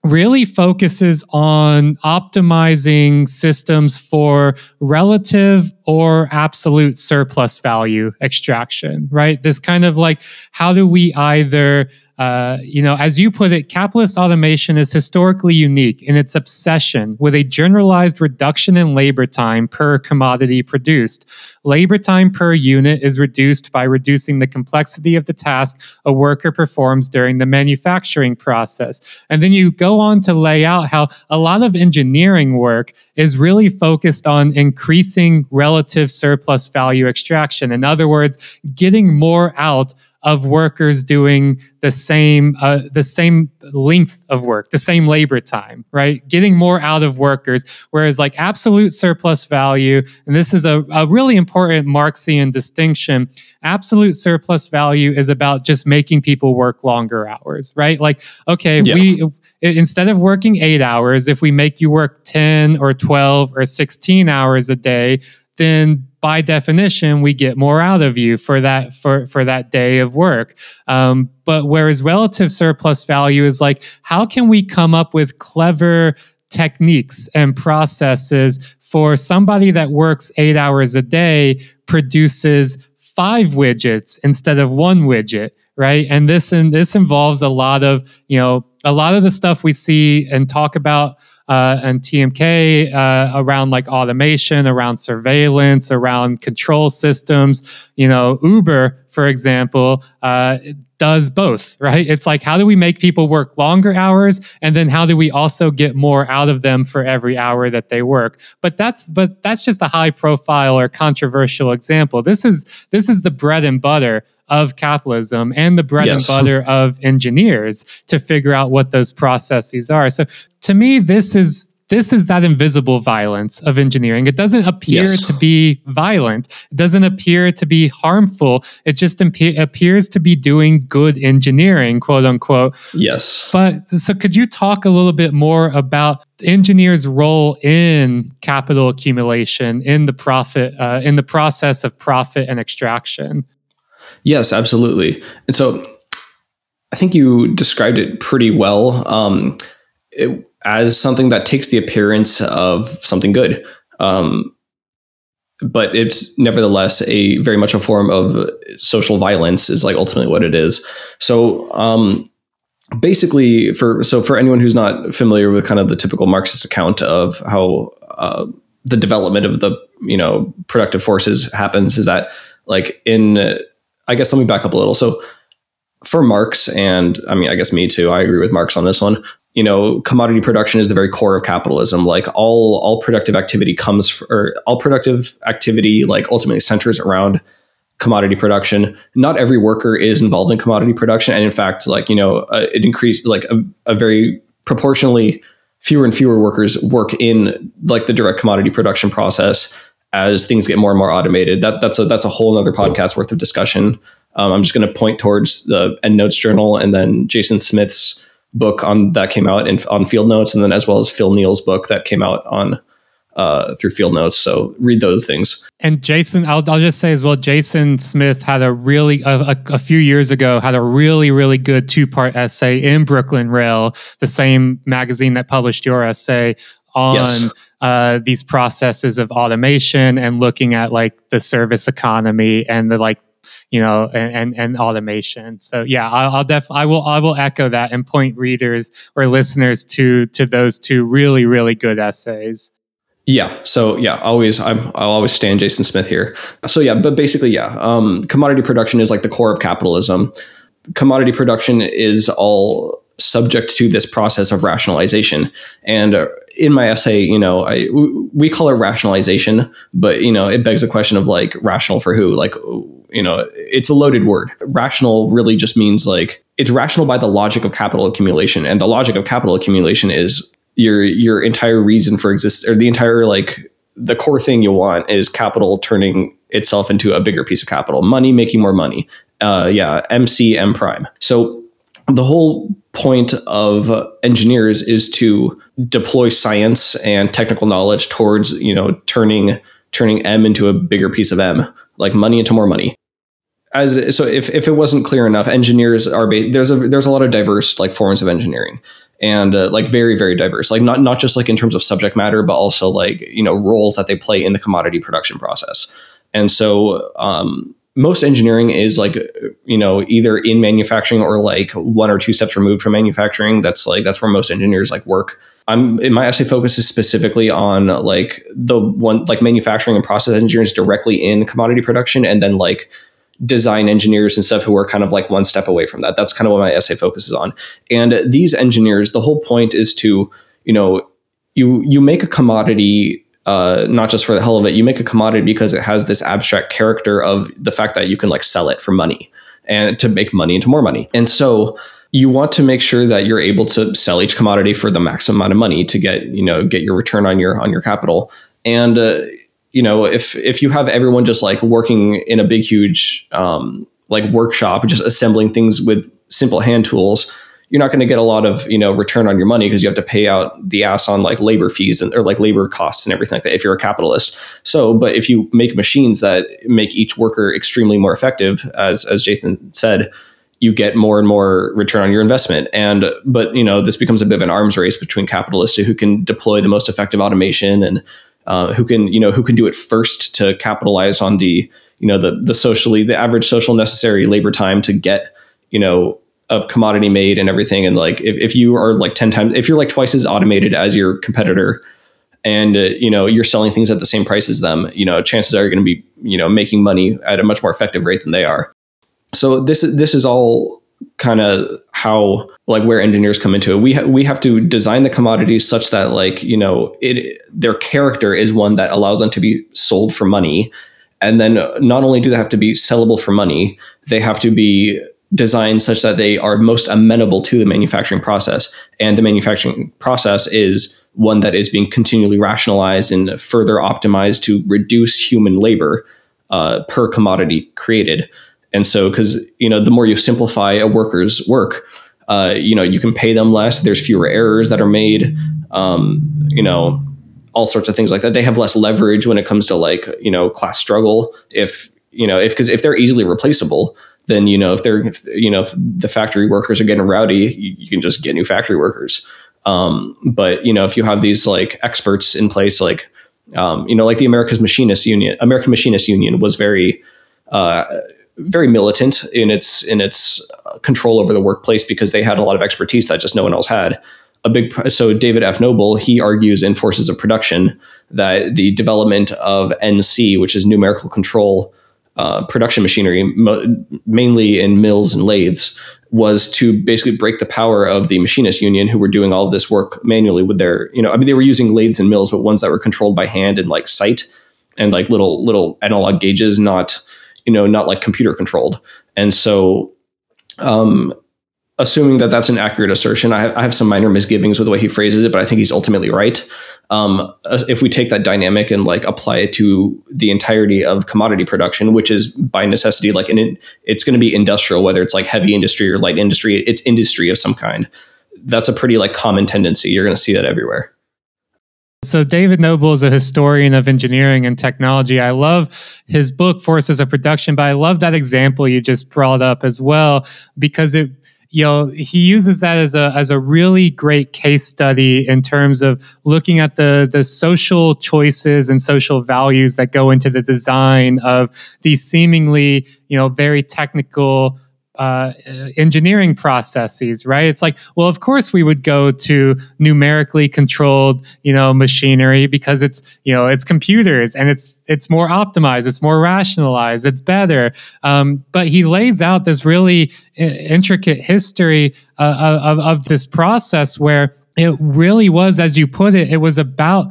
really focuses on optimizing systems for relative or absolute surplus value extraction, right? This kind of like, how do we either uh, you know, as you put it, capitalist automation is historically unique in its obsession with a generalized reduction in labor time per commodity produced. Labor time per unit is reduced by reducing the complexity of the task a worker performs during the manufacturing process. And then you go on to lay out how a lot of engineering work is really focused on increasing relative relative surplus value extraction. In other words, getting more out of workers doing the same uh, the same length of work, the same labor time, right? Getting more out of workers. Whereas like absolute surplus value, and this is a, a really important Marxian distinction. Absolute surplus value is about just making people work longer hours, right? Like, okay, yeah. we instead of working eight hours, if we make you work 10 or 12 or 16 hours a day, then by definition we get more out of you for that for for that day of work. Um, but whereas relative surplus value is like how can we come up with clever techniques and processes for somebody that works eight hours a day produces five widgets instead of one widget right? And this and this involves a lot of you know a lot of the stuff we see and talk about uh, and TMK uh, around like automation, around surveillance, around control systems. You know, Uber, for example, uh, does both, *laughs* right? It's like, how do we make people work longer hours? And then how do we also get more out of them for every hour that they work? But that's, but that's just a high profile or controversial example. This is, this is the bread and butter of capitalism and the bread yes. and butter of engineers to figure out what those processes are. So to me, this is this is that invisible violence of engineering. It doesn't appear yes. to be violent. It doesn't appear to be harmful. It just appears to be doing good engineering, quote unquote. Yes. But so could you talk a little bit more about engineers' role in capital accumulation, in the profit, uh, in the process of profit and extraction? Yes, absolutely. And so I think you described it pretty well um, it, as something that takes the appearance of something good. Um, but it's nevertheless a very much a form of social violence is like ultimately what it is. So um, basically for so for anyone who's not familiar with kind of the typical Marxist account of how uh, the development of the you know productive forces happens is that like in I guess let me back up a little. So for Marx, and I mean, I guess me too, I agree with Marx on this one. You know, commodity production is the very core of capitalism. Like all all productive activity comes, for, or all productive activity like ultimately centers around commodity production. Not every worker is involved in commodity production, and in fact, like you know, uh, it increased like a, a very proportionally fewer and fewer workers work in like the direct commodity production process as things get more and more automated. That that's a that's a whole other podcast worth of discussion. Um, I'm just going to point towards the EndNotes Journal and then Jason Smith's book on that came out in, on Field Notes, and then as well as Phil Neel's book that came out on uh, through Field Notes. So read those things. And Jason, I'll, I'll just say as well, Jason Smith had a really a, a, a few years ago had a really really good two part essay in Brooklyn Rail, the same magazine that published your essay on. Yes uh, these processes of automation and looking at like the service economy and the like you know and and, and automation so yeah i'll, I'll def i will i will echo that and point readers or listeners to to those two really really good essays yeah. So yeah, always I'm I'll always stand Jason Smith here. So yeah, but basically yeah, um, commodity production is like the core of capitalism. Commodity production is all subject to this process of rationalization. And uh, in my essay, you know, I we call it rationalization, but you know, it begs the question of like rational for who? Like, you know, it's a loaded word. Rational really just means like it's rational by the logic of capital accumulation, and the logic of capital accumulation is your your entire reason for exist or the entire like the core thing you want is capital turning itself into a bigger piece of capital, money making more money. Uh, yeah, MC M prime. So the whole point of engineers is to deploy science and technical knowledge towards you know turning turning m into a bigger piece of m like money into more money as so if, if it wasn't clear enough engineers are ba- there's a there's a lot of diverse like forms of engineering and uh, like very very diverse like not not just like in terms of subject matter but also like you know roles that they play in the commodity production process. And so um, most engineering is like you know either in manufacturing or like one or two steps removed from manufacturing. That's like that's where most engineers like work. I'm my essay focuses specifically on like the one like manufacturing and process engineers directly in commodity production and then like design engineers and stuff who are kind of like one step away from that that's kind of what my essay focuses on and these engineers the whole point is to you know you you make a commodity uh, not just for the hell of it. You make a commodity because it has this abstract character of the fact that you can like sell it for money and to make money into more money. And so you want to make sure that you're able to sell each commodity for the maximum amount of money to get you know get your return on your on your capital. And uh, you know if if you have everyone just like working in a big huge um, like workshop, just assembling things with simple hand tools you're not going to get a lot of you know return on your money because you have to pay out the ass on like labor fees and or like labor costs and everything like that if you're a capitalist. So, but if you make machines that make each worker extremely more effective, as as Jathan said, you get more and more return on your investment. And but you know this becomes a bit of an arms race between capitalists who can deploy the most effective automation and uh, who can you know who can do it first to capitalize on the you know the the socially the average social necessary labor time to get you know a commodity made and everything. And like, if, if you are like 10 times, if you're like twice as automated as your competitor and, uh, you know, you're selling things at the same price as them, you know, chances are you're going to be, you know, making money at a much more effective rate than they are. So this is, this is all kind of how like where engineers come into it we ha- we have to design the commodities such that like you know it their character is one that allows them to be sold for money and then not only do they have to be sellable for money they have to be designed such that they are most amenable to the manufacturing process. And the manufacturing process is one that is being continually rationalized and further optimized to reduce human labor uh, per commodity created. And so, because you know, the more you simplify a worker's work, uh, you know, you can pay them less. There's fewer errors that are made. Um, you know, all sorts of things like that. They have less leverage when it comes to like you know class struggle. If you know, if because if they're easily replaceable, then you know if they're if, you know if the factory workers are getting rowdy, you, you can just get new factory workers. Um, but you know if you have these like experts in place, like um, you know like the America's Machinists Union, American Machinists Union was very uh, very militant in its in its control over the workplace because they had a lot of expertise that just no one else had. A big so David F. Noble he argues in Forces of Production that the development of NC, which is numerical control uh, production machinery, mo- mainly in mills and lathes, was to basically break the power of the machinist union who were doing all this work manually with their, you know, I mean, they were using lathes and mills, but ones that were controlled by hand and like sight and like little, little analog gauges, not, you know, not like computer controlled. And so, um, assuming that that's an accurate assertion, I have, I have some minor misgivings with the way he phrases it, but I think he's ultimately right um, if we take that dynamic and like apply it to the entirety of commodity production, which is by necessity like an it's going to be industrial, whether it's like heavy industry or light industry, it's industry of some kind. That's a pretty like common tendency. You're going to see that everywhere. So David Noble is a historian of engineering and technology. I love his book Forces of Production, but I love that example you just brought up as well because it you know he uses that as a as a really great case study in terms of looking at the the social choices and social values that go into the design of these seemingly you know very technical uh, engineering processes, right? It's like, well, of course we would go to numerically controlled, you know, machinery because it's, you know, it's computers and it's it's more optimized, it's more rationalized, it's better. Um, but he lays out this really intricate history uh, of of this process where it really was, as you put it, it was about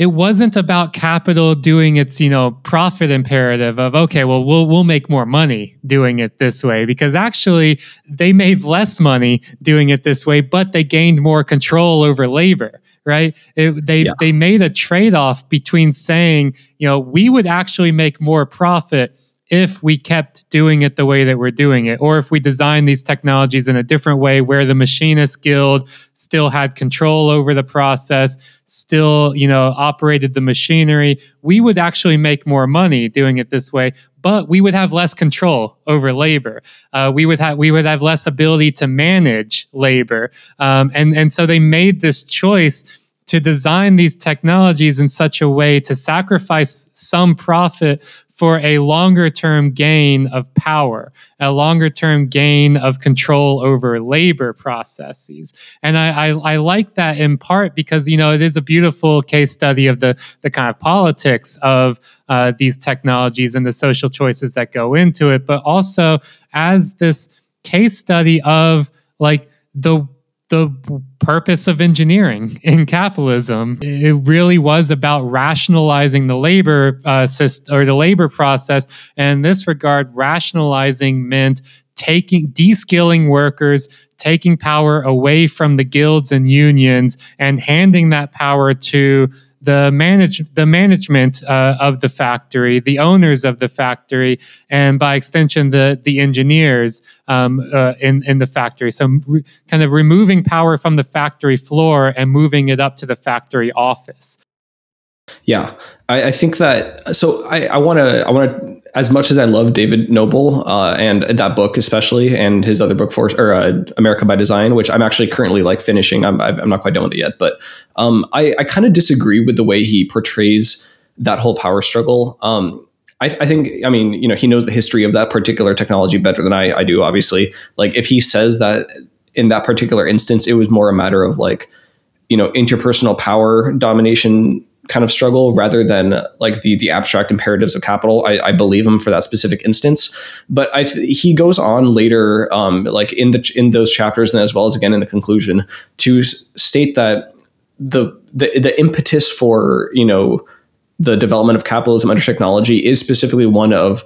it wasn't about capital doing its you know profit imperative of okay well we'll we'll make more money doing it this way because actually they made less money doing it this way but they gained more control over labor right it, they yeah. they made a trade off between saying you know we would actually make more profit if we kept doing it the way that we're doing it, or if we designed these technologies in a different way where the machinist guild still had control over the process, still, you know, operated the machinery, we would actually make more money doing it this way, but we would have less control over labor. Uh, we would have we would have less ability to manage labor, um, and and so they made this choice to design these technologies in such a way to sacrifice some profit for a longer term gain of power, a longer term gain of control over labor processes. And I, I, I, like that in part because, you know, it is a beautiful case study of the, the kind of politics of uh, these technologies and the social choices that go into it, but also as this case study of like the the purpose of engineering in capitalism. It really was about rationalizing the labor uh, system or the labor process. And in this regard, rationalizing meant taking de-skilling workers taking power away from the guilds and unions and handing that power to the manage the management uh, of the factory, the owners of the factory, and by extension the the engineers um, uh, in in the factory. So, re- kind of removing power from the factory floor and moving it up to the factory office. Yeah, I, I think that. So I want to. I want to. As much as I love David Noble uh, and that book especially, and his other book, for or uh, America by Design, which I'm actually currently like finishing. I'm I'm not quite done with it yet, but um, I I kind of disagree with the way he portrays that whole power struggle. Um, I, I, think, I mean, you know, he knows the history of that particular technology better than I, I do, obviously. Like, if he says that in that particular instance, it was more a matter of like, you know, interpersonal power domination kind of struggle rather than like the the abstract imperatives of capital. I, I believe him for that specific instance, but I he goes on later, um, like in the in those chapters and as well as again in the conclusion to state that the the the impetus for you know the development of capitalism under technology is specifically one of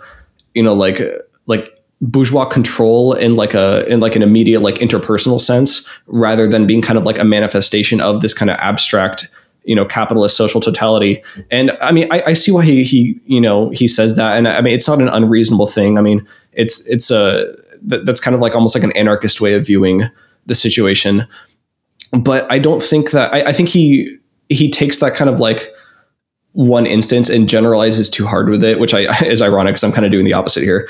you know like like bourgeois control in like a in like an immediate like interpersonal sense rather than being kind of like a manifestation of this kind of abstract you know capitalist social totality. And i mean I, I, see why he he you know he says that. And i mean it's not an unreasonable thing. I mean it's it's a that's kind of like almost like an anarchist way of viewing the situation. But i don't think that I, I think he he takes that kind of like one instance and generalizes too hard with it which i *laughs* is ironic because i'm kind of doing the opposite here.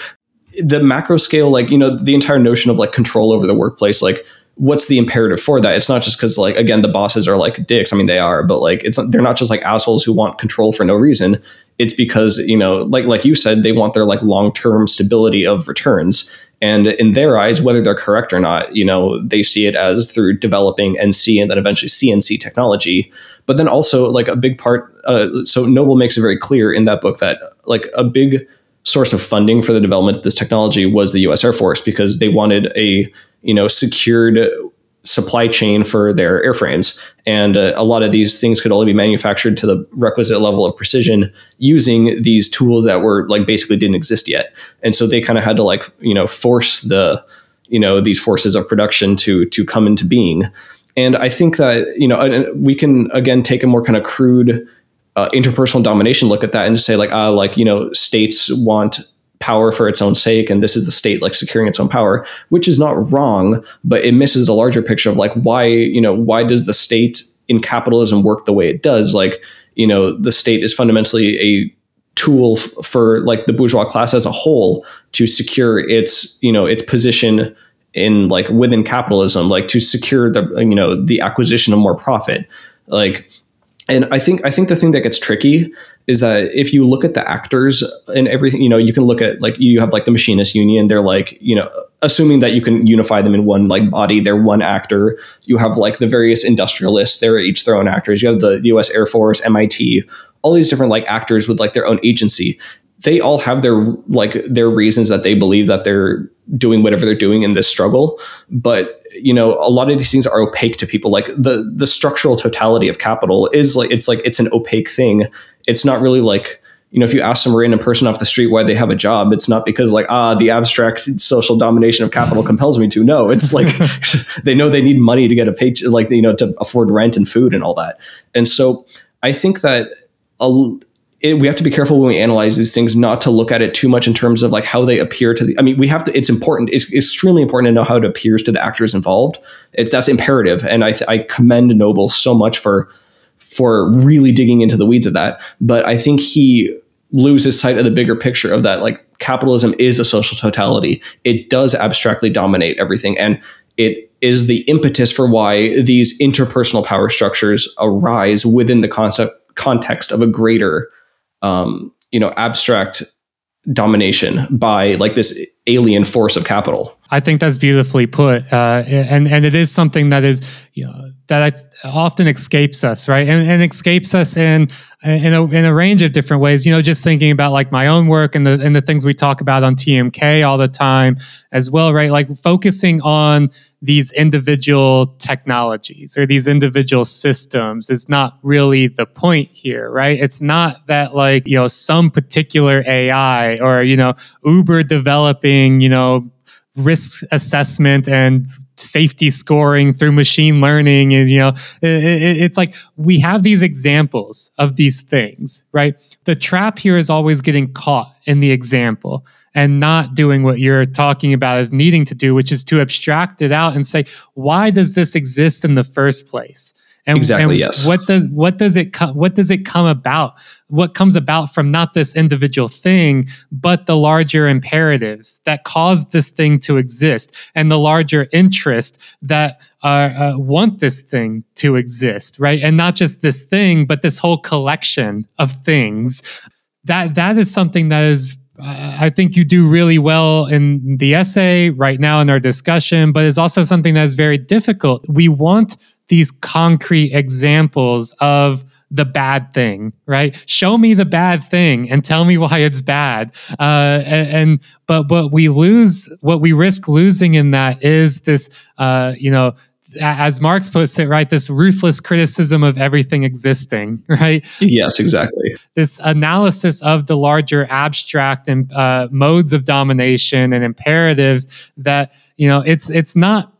The macro scale like you know the entire notion of like control over the workplace like what's the imperative for that? It's not just because like again the bosses are like dicks. I mean they are, but like it's they're not just like assholes who want control for no reason. It's because you know like like you said they want their like long term stability of returns. And in their eyes, whether they're correct or not, you know, they see it as through developing NC and then eventually CNC technology. But then also, like a big part, uh, so Noble makes it very clear in that book that like a big source of funding for the development of this technology was the U.S. Air Force because they wanted a you know secured supply chain for their airframes, and uh, a lot of these things could only be manufactured to the requisite level of precision using these tools that were like basically didn't exist yet, and so they kind of had to like you know force the you know these forces of production to to come into being. And I think that you know we can again take a more kind of crude uh, interpersonal domination look at that and just say like ah like you know states want power for its own sake and this is the state like securing its own power which is not wrong but it misses the larger picture of like why you know why does the state in capitalism work the way it does? Like you know the state is fundamentally a tool f- for like the bourgeois class as a whole to secure its you know its position in like within capitalism like to secure the you know the acquisition of more profit. Like and I think I think the thing that gets tricky is that if you look at the actors and everything, you know, you can look at like you have like the machinist union. They're like, you know, assuming that you can unify them in one like body, they're one actor. You have like the various industrialists. They're each their own actors. You have the U.S. Air Force, MIT, all these different like actors with like their own agency. They all have their like their reasons that they believe that they're doing whatever they're doing in this struggle, but you know a lot of these things are opaque to people. Like the the structural totality of capital is like it's like it's an opaque thing. It's not really like you know if you ask some random person off the street why they have a job it's not because like ah the abstract social domination of capital compels me to. No it's like *laughs* *laughs* they know they need money to get a pay like you know to afford rent and food and all that. And so i think that a, it, we have to be careful when we analyze these things not to look at it too much in terms of like how they appear to the i mean we have to it's important it's extremely important to know how it appears to the actors involved. It, that's imperative and I, I commend noble so much for for really digging into the weeds of that but i think he loses sight of the bigger picture of that like capitalism is a social totality. It does abstractly dominate everything and it is the impetus for why these interpersonal power structures arise within the concept context of a greater um, you know abstract domination by like this alien force of capital. I think that's beautifully put, uh, and and it is something that is you know, that often escapes us, right? And, and escapes us in in a, in a range of different ways. You know, just thinking about like my own work and the and the things we talk about on TMK all the time as well, right? Like focusing on these individual technologies or these individual systems is not really the point here, right? It's not that like, you know, some particular AI or, you know, Uber developing, you know, risk assessment and safety scoring through machine learning is you know it, it's like we have these examples of these things right the trap here is always getting caught in the example and not doing what you're talking about of needing to do which is to abstract it out and say why does this exist in the first place and, exactly. And yes. What does what does it co- what does it come about? What comes about from not this individual thing, but the larger imperatives that cause this thing to exist, and the larger interest that uh, uh, want this thing to exist, right? And not just this thing, but this whole collection of things. That that is something that is I think you do really well in the essay right now in our discussion, but it's also something that is very difficult. We want these concrete examples of the bad thing, right? Show me the bad thing and tell me why it's bad. Uh, and, and, but what we lose, what we risk losing in that is this, uh, you know, as Marx puts it, right, this ruthless criticism of everything existing, *laughs* right? Yes, exactly. This analysis of the larger abstract and uh, modes of domination and imperatives that you know it's it's not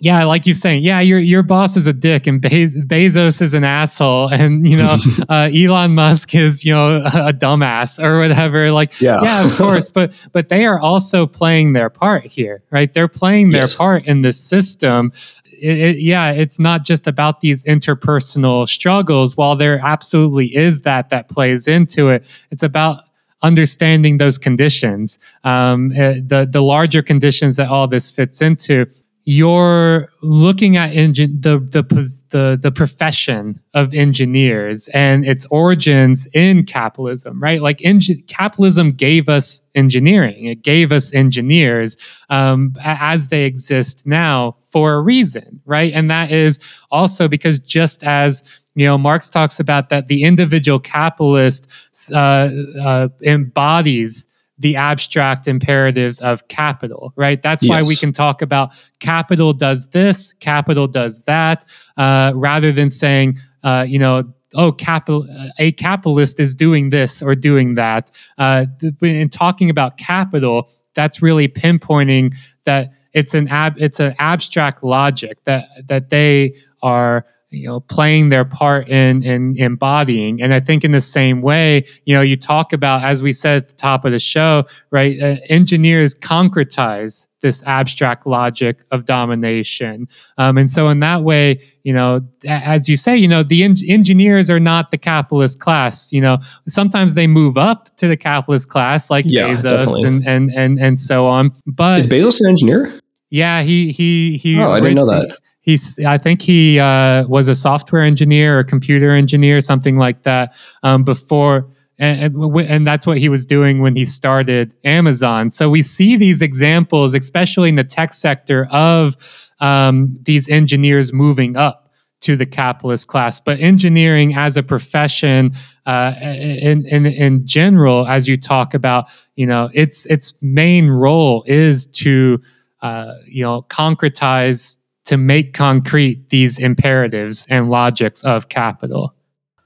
yeah, like you're saying, yeah, your your boss is a dick, and Be- Bezos is an asshole, and you know, *laughs* uh, Elon Musk is you know *laughs* a dumbass or whatever. Like, yeah, yeah of course, but but they are also playing their part here, right? They're playing their yes. part in this system. It, it, yeah, it's not just about these interpersonal struggles. While there absolutely is that that plays into it, it's about understanding those conditions, um, eh, the the larger conditions that all this fits into you're looking at the, the the the profession of engineers and its origins in capitalism right? Like engin- capitalism gave us engineering. It gave us engineers um, as they exist now for a reason right? And that is also because just as you know marx talks about that the individual capitalist uh, uh, embodies the abstract imperatives of capital, right? That's yes. why we can talk about capital does this, capital does that, uh, rather than saying, uh, you know, oh, capital, a capitalist is doing this or doing that. Uh, in talking about capital, that's really pinpointing that it's an ab, it's an abstract logic that that they are you know playing their part in in embodying and i think in the same way you know you talk about as we said at the top of the show right uh, engineers concretize this abstract logic of domination. Um, and so in that way you know as you say you know the en- engineers are not the capitalist class. You know sometimes they move up to the capitalist class like yeah, bezos and, and and and so on. But is bezos an engineer? Yeah he he he oh i didn't know that he's i think he uh, was a software engineer or computer engineer something like that um, before and, and, that's what he was doing when he started amazon. So we see these examples especially in the tech sector of um, these engineers moving up to the capitalist class. But engineering as a profession uh, in, in, in general as you talk about you know its its main role is to uh, you know concretize to make concrete these imperatives and logics of capital.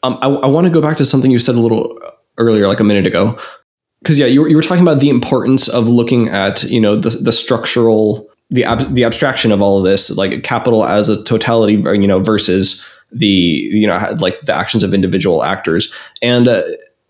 Um, I, I want to go back to something you said a little earlier, like a minute ago, because yeah, you were, you were talking about the importance of looking at you know the the structural the ab- the abstraction of all of this, like capital as a totality, you know, versus the you know like the actions of individual actors and. Uh,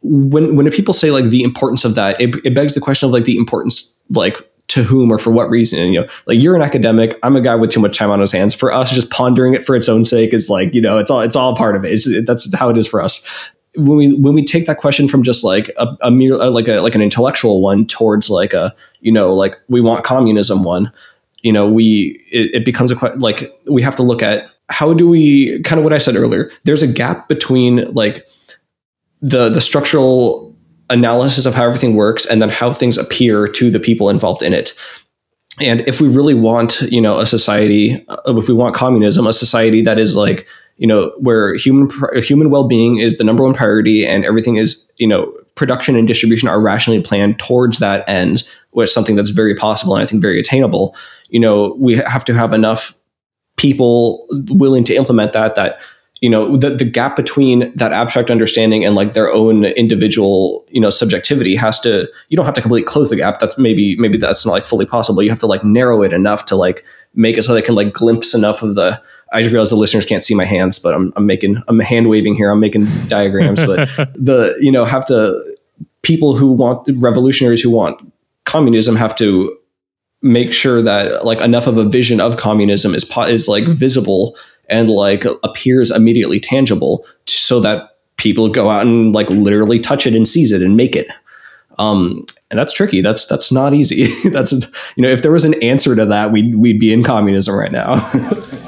when when people say like the importance of that, it, it begs the question of like the importance like to whom or for what reason. And, you know, like you're an academic, I'm a guy with too much time on his hands. For us, just pondering it for its own sake is like, you know, it's all it's all part of it. That's how it is for us. When we when we take that question from just like a, a mere uh, like a like an intellectual one towards like a you know like we want communism one, you know, we it, it becomes a like we have to look at how do we kind of what I said earlier. There's a gap between like the the structural analysis of how everything works and then how things appear to the people involved in it. And if we really want you know a society uh, if we want communism a society that is like you know where human human well-being is the number one priority and everything is you know production and distribution are rationally planned towards that end which is something that's very possible and I think very attainable, you know, we have to have enough people willing to implement that that you know the, the gap between that abstract understanding and like their own individual you know subjectivity has to you don't have to completely close the gap. That's maybe maybe that's not like fully possible. You have to like narrow it enough to like make it so they can like glimpse enough of the i just realize the listeners can't see my hands but i'm, I'm making i'm hand waving here. I'm making diagrams but *laughs* the you know have to people who want revolutionaries who want communism have to make sure that like enough of a vision of communism is is like visible and like appears immediately tangible so that people go out and like literally touch it and seize it and make it. Um, and that's tricky. That's that's not easy. *laughs* That's you know if there was an answer to that we'd we'd be in communism right now *laughs*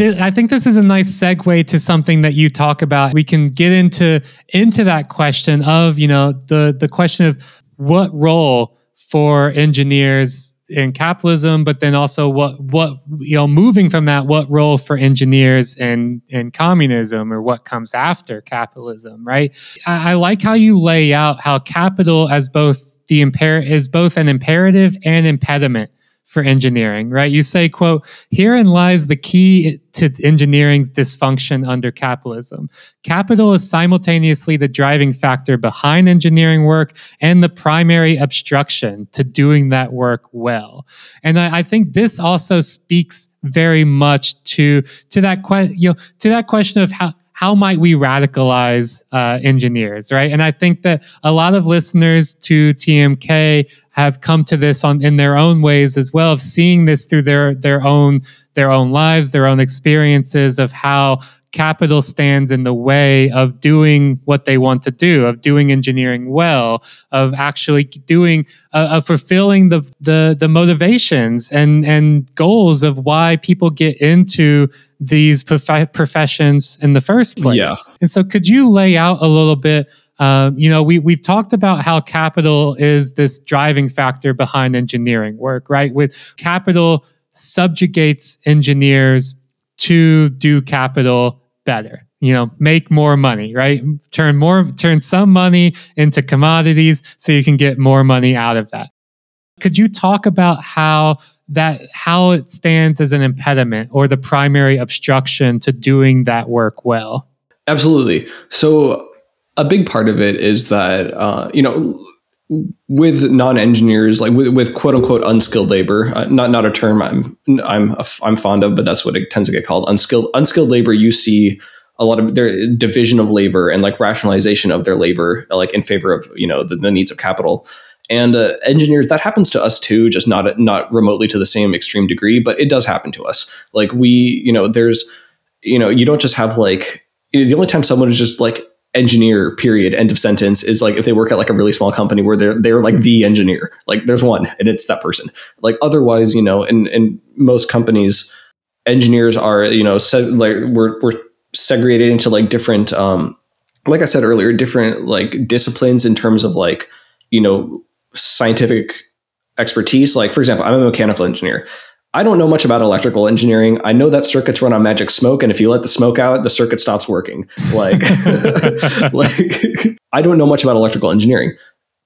I think this is a nice segue to something that you talk about. We can get into into that question of you know the the question of what role for engineers in capitalism, but then also what what you know moving from that, what role for engineers in in communism or what comes after capitalism, right? I, I like how you lay out how capital as both the imper is both an imperative and impediment for engineering, right? You say, quote, herein lies the key to engineering's dysfunction under capitalism. Capital is simultaneously the driving factor behind engineering work and the primary obstruction to doing that work well. And I, I think this also speaks very much to, to that, que- you know, to that question of how, how might we radicalize uh, engineers, right? And I think that a lot of listeners to TMK have come to this on in their own ways as well, of seeing this through their their own their own lives, their own experiences of how capital stands in the way of doing what they want to do, of doing engineering well, of actually doing, uh, of fulfilling the, the, the motivations and, and goals of why people get into these prof- professions in the first place. Yeah. And so could you lay out a little bit um, you know, we we've talked about how capital is this driving factor behind engineering work, right? With capital subjugates engineers to do capital better you know make more money right? Turn more turn some money into commodities so you can get more money out of that. Could you talk about how that how it stands as an impediment or the primary obstruction to doing that work well? Absolutely. So a big part of it is that uh, you know with non-engineers, like with, with quote unquote unskilled labor, uh, not not a term I'm I'm I'm fond of, but that's what it tends to get called. Unskilled unskilled labor. You see a lot of their division of labor and like rationalization of their labor, like in favor of you know the, the needs of capital. And uh, engineers, that happens to us too, just not not remotely to the same extreme degree, but it does happen to us. Like we, you know, there's, you know, you don't just have like the only time someone is just like engineer period end of sentence is like if they work at like a really small company where they're they're like the engineer. Like there's one and it's that person. Like otherwise you know in in most companies engineers are you know se- like we're we're segregated into like different um like i said earlier different like disciplines in terms of like you know scientific expertise. Like for example i'm a mechanical engineer I don't know much about electrical engineering. I know that circuits run on magic smoke, and if you let the smoke out, the circuit stops working. Like, *laughs* *laughs* like I don't know much about electrical engineering.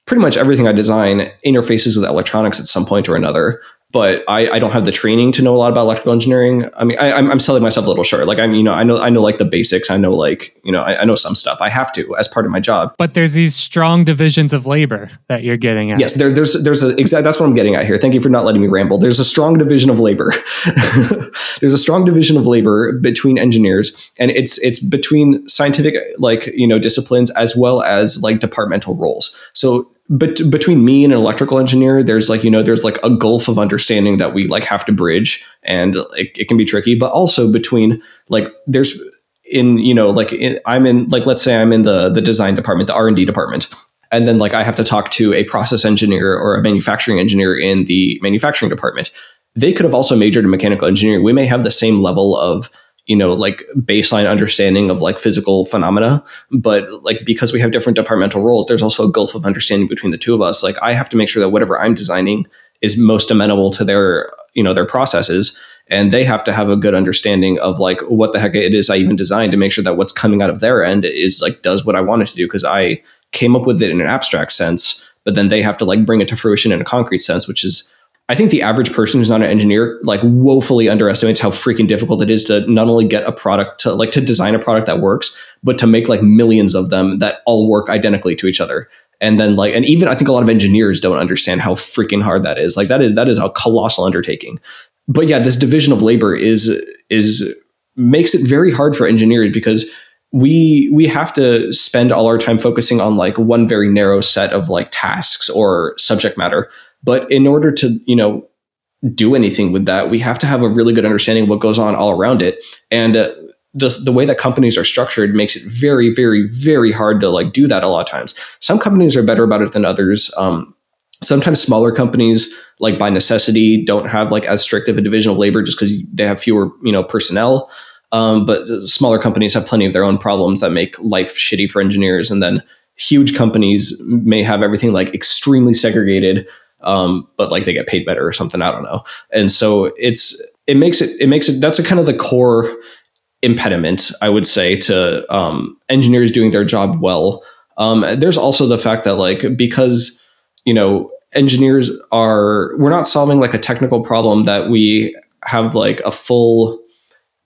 Pretty much everything I design interfaces with electronics at some point or another but I, I, don't have the training to know a lot about electrical engineering. I mean, I, am I'm selling myself a little short. Like I'm, you know, I know, I know like the basics. I know like, you know, I, I, know some stuff. I have to as part of my job. But there's these strong divisions of labor that you're getting at. Yes, there, there's, there's a exact. That's what I'm getting at here. Thank you for not letting me ramble. There's a strong division of labor. *laughs* there's a strong division of labor between engineers, and it's it's between scientific like you know disciplines as well as like departmental roles. So but between me and an electrical engineer there's like you know there's like a gulf of understanding that we like have to bridge and it, it can be tricky but also between like there's in you know like in, i'm in like let's say i'm in the the design department the r&d department and then like i have to talk to a process engineer or a manufacturing engineer in the manufacturing department. They could have also majored in mechanical engineering. We may have the same level of you know like baseline understanding of like physical phenomena. But like because we have different departmental roles there's also a gulf of understanding between the two of us. Like i have to make sure that whatever i'm designing is most amenable to their you know their processes. And they have to have a good understanding of like what the heck it is i even designed to make sure that what's coming out of their end is like does what i wanted to do. Because i came up with it in an abstract sense but then they have to like bring it to fruition in a concrete sense which is I think the average person who's not an engineer like woefully underestimates how freaking difficult it is to not only get a product to like to design a product that works, but to make like millions of them that all work identically to each other. And then like and even I think a lot of engineers don't understand how freaking hard that is. Like that is that is a colossal undertaking. But yeah, this division of labor is is makes it very hard for engineers because we we have to spend all our time focusing on like one very narrow set of like tasks or subject matter but in order to, you know, do anything with that, we have to have a really good understanding of what goes on all around it. And uh, the, the way that companies are structured makes it very, very, very hard to like do that a lot of times. Some companies are better about it than others. Um, sometimes smaller companies, like by necessity, don't have like as strict of a division of labor just because they have fewer, you know, personnel. Um, but smaller companies have plenty of their own problems that make life shitty for engineers. And then huge companies may have everything like extremely segregated um, but like they get paid better or something. I don't know. And so it's it makes it it makes it that's a kind of the core impediment I would say to um, engineers doing their job well. Um, there's also the fact that like because you know engineers are we're not solving like a technical problem that we have like a full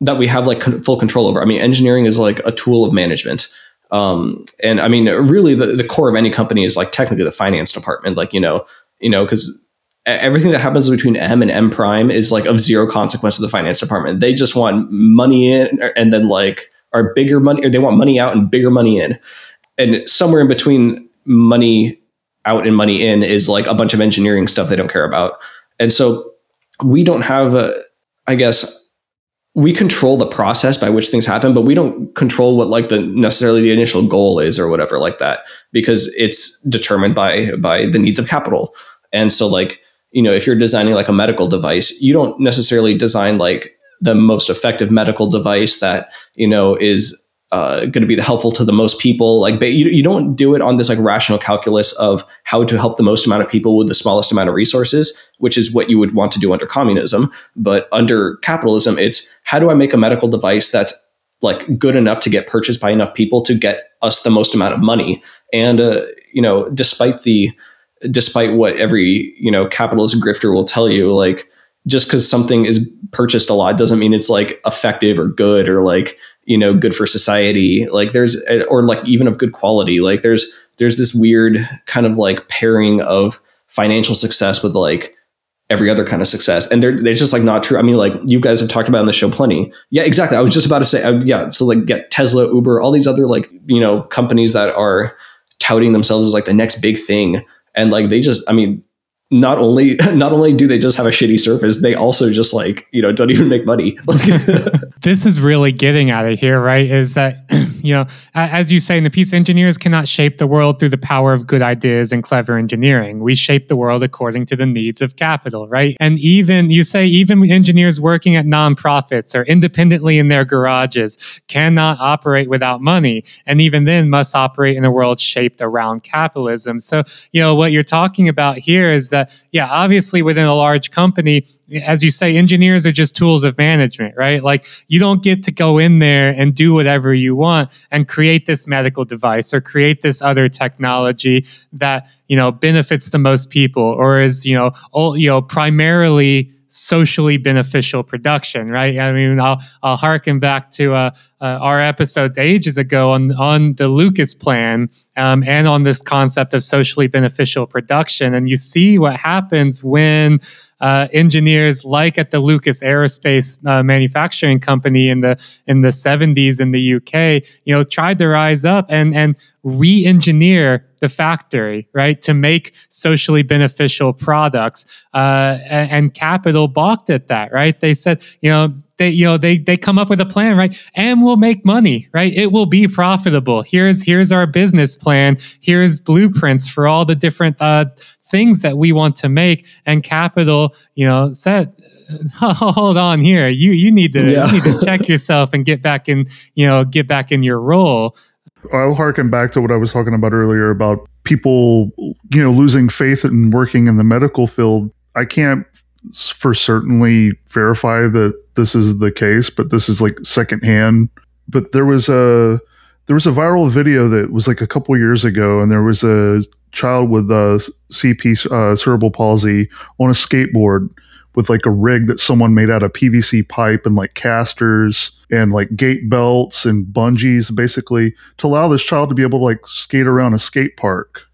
that we have like con- full control over. I mean, engineering is like a tool of management. Um, and I mean, really, the, the core of any company is like technically the finance department. Like, you know, you know, because everything that happens between M and M prime is like of zero consequence to the finance department. They just want money in er, and then like are bigger money or they want money out and bigger money in. And somewhere in between money out and money in is like a bunch of engineering stuff they don't care about. And so we don't have a, I guess we control the process by which things happen, but we don't control what like the necessarily the initial goal is or whatever like that because it's determined by by the needs of capital. And so like, you know, if you're designing like a medical device, you don't necessarily design like the most effective medical device that, you know, is uh, going to be helpful to the most people. Like, you, you don't do it on this like rational calculus of how to help the most amount of people with the smallest amount of resources, which is what you would want to do under communism. But under capitalism, it's how do I make a medical device that's like good enough to get purchased by enough people to get us the most amount of money. And uh, you know, despite the despite what every you know capitalist grifter will tell you, like just because something is purchased a lot doesn't mean it's like effective or good or like you know good for society like there's or like even of good quality like there's there's this weird kind of like pairing of financial success with like every other kind of success. And they're they're just like not true. I mean like you guys have talked about in the show plenty. Yeah exactly. I was just about to say uh, yeah so like get tesla uber all these other like you know companies that are touting themselves as like the next big thing. And like they just i mean not only *laughs* not only do they just have a shitty surface, they also just like you know don't even make money. *laughs* *laughs* this is really getting at it here, right? Is that *clears throat* you know as you say in the piece, engineers cannot shape the world through the power of good ideas and clever engineering. We shape the world according to the needs of capital, right? And even you say even engineers working at nonprofits or independently in their garages cannot operate without money, and even then must operate in a world shaped around capitalism. So you know what you're talking about here is that that, yeah, obviously within a large company, as you say, engineers are just tools of management, right? Like you don't get to go in there and do whatever you want and create this medical device or create this other technology that, you know, benefits the most people or is, you know, all, you know, primarily socially beneficial production, right? I mean, I'll I'll harken back to uh, uh, our episodes ages ago on on the Lucas plan um, and on this concept of socially beneficial production, and you see what happens when uh, engineers like at the Lucas Aerospace uh, Manufacturing Company in the in the 70s in the UK, you know, tried to rise up and and re-engineer the factory, right, to make socially beneficial products. Uh, and, and Capital balked at that, right? They said, you know, they you know they they come up with a plan right and we'll make money right it will be profitable here's here's our business plan here's blueprints for all the different uh, things that we want to make and capital you know said *laughs* hold on here. You you need to yeah. you need to check yourself and get back in you know get back in your role. I'll harken back to what I was talking about earlier about people you know losing faith in working in the medical field. I can't for certainly verify that this is the case, but this is like secondhand. But there was a there was a viral video that was like a couple years ago, and there was a child with uh, CP uh, cerebral palsy on a skateboard with like a rig that someone made out of PVC pipe and like casters and like gait belts and bungees, basically to allow this child to be able to like skate around a skate park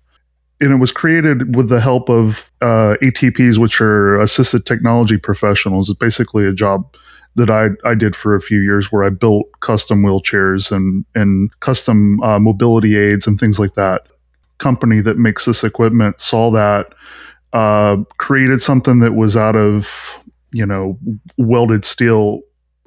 and it was created with the help of uh, ATPs, which are assisted technology professionals. It's basically a job that I, I did for a few years where I built custom wheelchairs and, and custom uh, mobility aids and things like that. Company that makes this equipment saw that, uh, created something that was out of, you know, welded steel,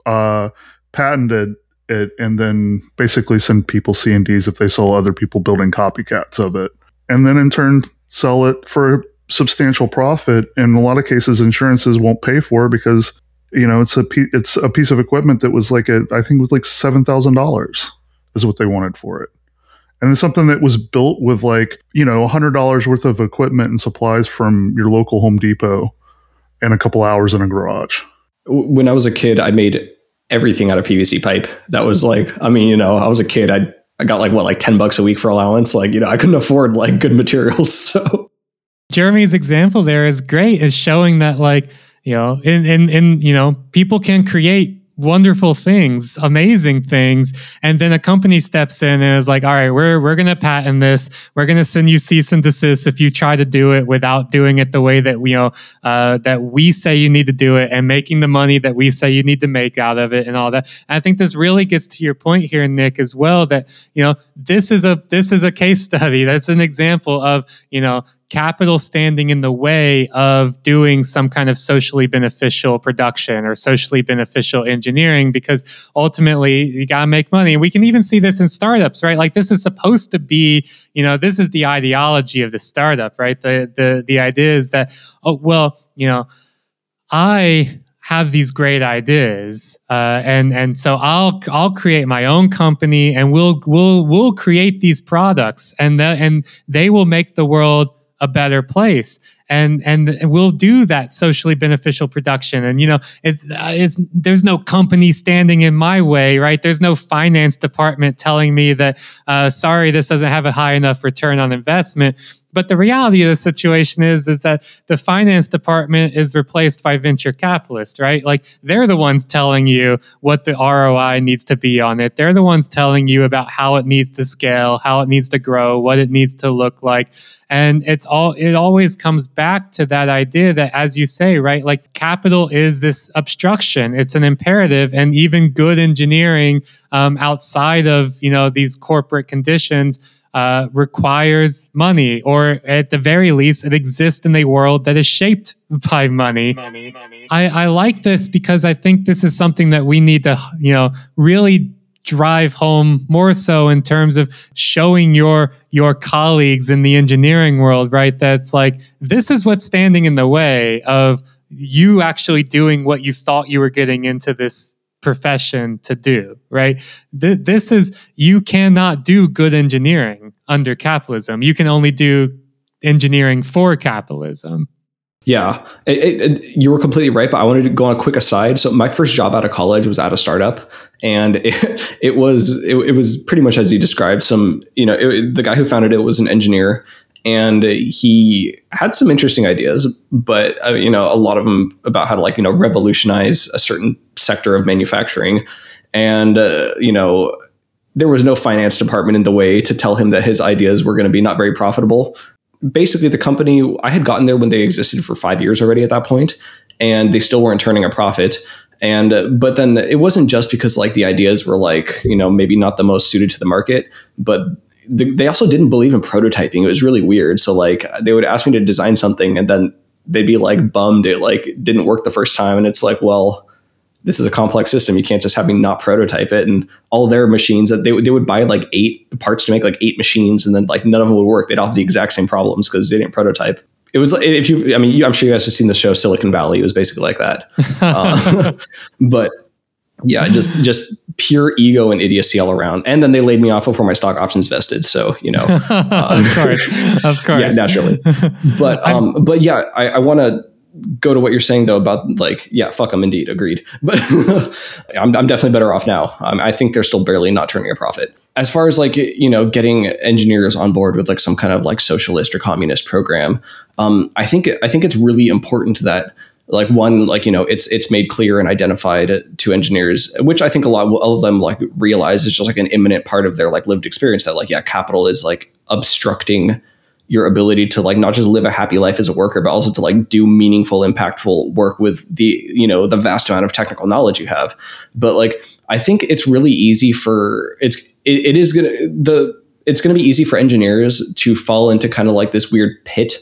uh, patented it, and then basically send people C&Ds if they saw other people building copycats of it and then in turn sell it for a substantial profit. In a lot of cases, insurances won't pay for it because you know it's a it's a piece of equipment that was like a I think it was like seven thousand dollars is what they wanted for it. And it's something that was built with like, you know, $100 worth of equipment and supplies from your local Home Depot and a couple hours in a garage. When I was a kid, I made everything out of PVC pipe. That was like, I mean, you know, I was a kid. I I got like what like 10 bucks a week for allowance. Like, you know, I couldn't afford like good *laughs* materials. So Jeremy's example there is great, is showing that like, you know, in in in you know, people can create wonderful things, amazing things. And then a company steps in and is like, all right, we're, we're going to patent this. We're going to send you cease and desist if you try to do it without doing it the way that we, you know, uh, that we say you need to do it and making the money that we say you need to make out of it and all that. And I think this really gets to your point here, Nick, as well, that, you know, this is a, this is a case study. That's an example of, you know, capital standing in the way of doing some kind of socially beneficial production or socially beneficial engineering because ultimately you got to make money. And we can even see this in startups, right? Like this is supposed to be, you know, this is the ideology of the startup, right? The the the idea is that oh well, you know, I have these great ideas, uh, and and so I'll I'll create my own company, and we'll we'll we'll create these products, and the, and they will make the world a better place. And and we'll do that socially beneficial production. And you know it's uh, it's there's no company standing in my way right? There's no finance department telling me that uh, sorry this doesn't have a high enough return on investment but the reality of the situation is is that the finance department is replaced by venture capitalists, right? Like they're the ones telling you what the ROI needs to be on it. They're the ones telling you about how it needs to scale, how it needs to grow, what it needs to look like. And it's all it always comes back to that idea that as you say, right? Like capital is this obstruction. It's an imperative and even good engineering um, outside of, you know, these corporate conditions uh, requires money, or at the very least, it exists in a world that is shaped by money. money, money. I, I like this because I think this is something that we need to, you know, really drive home more so in terms of showing your your colleagues in the engineering world right that's like this is what's standing in the way of you actually doing what you thought you were getting into this profession to do, right? Th- this is, you cannot do good engineering under capitalism. You can only do engineering for capitalism. Yeah, it, it, you were completely right. But I wanted to go on a quick aside. So my first job out of college was at a startup, and it, *laughs* it was it, was pretty much as you described. Some you know the guy who founded it was an engineer, and he had some interesting ideas, but uh, you know a lot of them about how to like you know revolutionize a certain sector of manufacturing, and uh, you know there was no finance department in the way to tell him that his ideas were going to be not very profitable. Basically, the company I had gotten there when they existed for five years already at that point, and they still weren't turning a profit. And uh, but then it wasn't just because like the ideas were like you know maybe not the most suited to the market, but they also didn't believe in prototyping. It was really weird. So like they would ask me to design something and then they'd be like bummed it like didn't work the first time. And it's like, well, this is a complex system. You can't just have me not prototype it. And all their machines that they, they would buy like eight parts to make like eight machines and then like none of them would work. They'd all have the exact same problems because they didn't prototype. it was if you i mean you, i'm sure you guys have seen the show silicon valley it was basically like that uh, *laughs* *laughs* but yeah just just pure ego and idiocy all around. And then they laid me off before my stock options vested so you know *laughs* uh, of course of *laughs* course. yeah naturally. But *laughs* um but yeah i, I want to go to what you're saying though about like yeah fuck them indeed agreed. But I'm, I'm definitely better off now. Um, i think they're still barely not turning a profit. As far as like you know getting engineers on board with like some kind of like socialist or communist program um, i think i think it's really important that like one like you know it's it's made clear and identified to engineers which i think a lot of them like realize is just like an imminent part of their like lived experience that like yeah capital is like obstructing your ability to like not just live a happy life as a worker but also to like do meaningful impactful work with the you know the vast amount of technical knowledge you have. But like i think it's really easy for it's it, it is gonna the it's gonna be easy for engineers to fall into kind of like this weird pit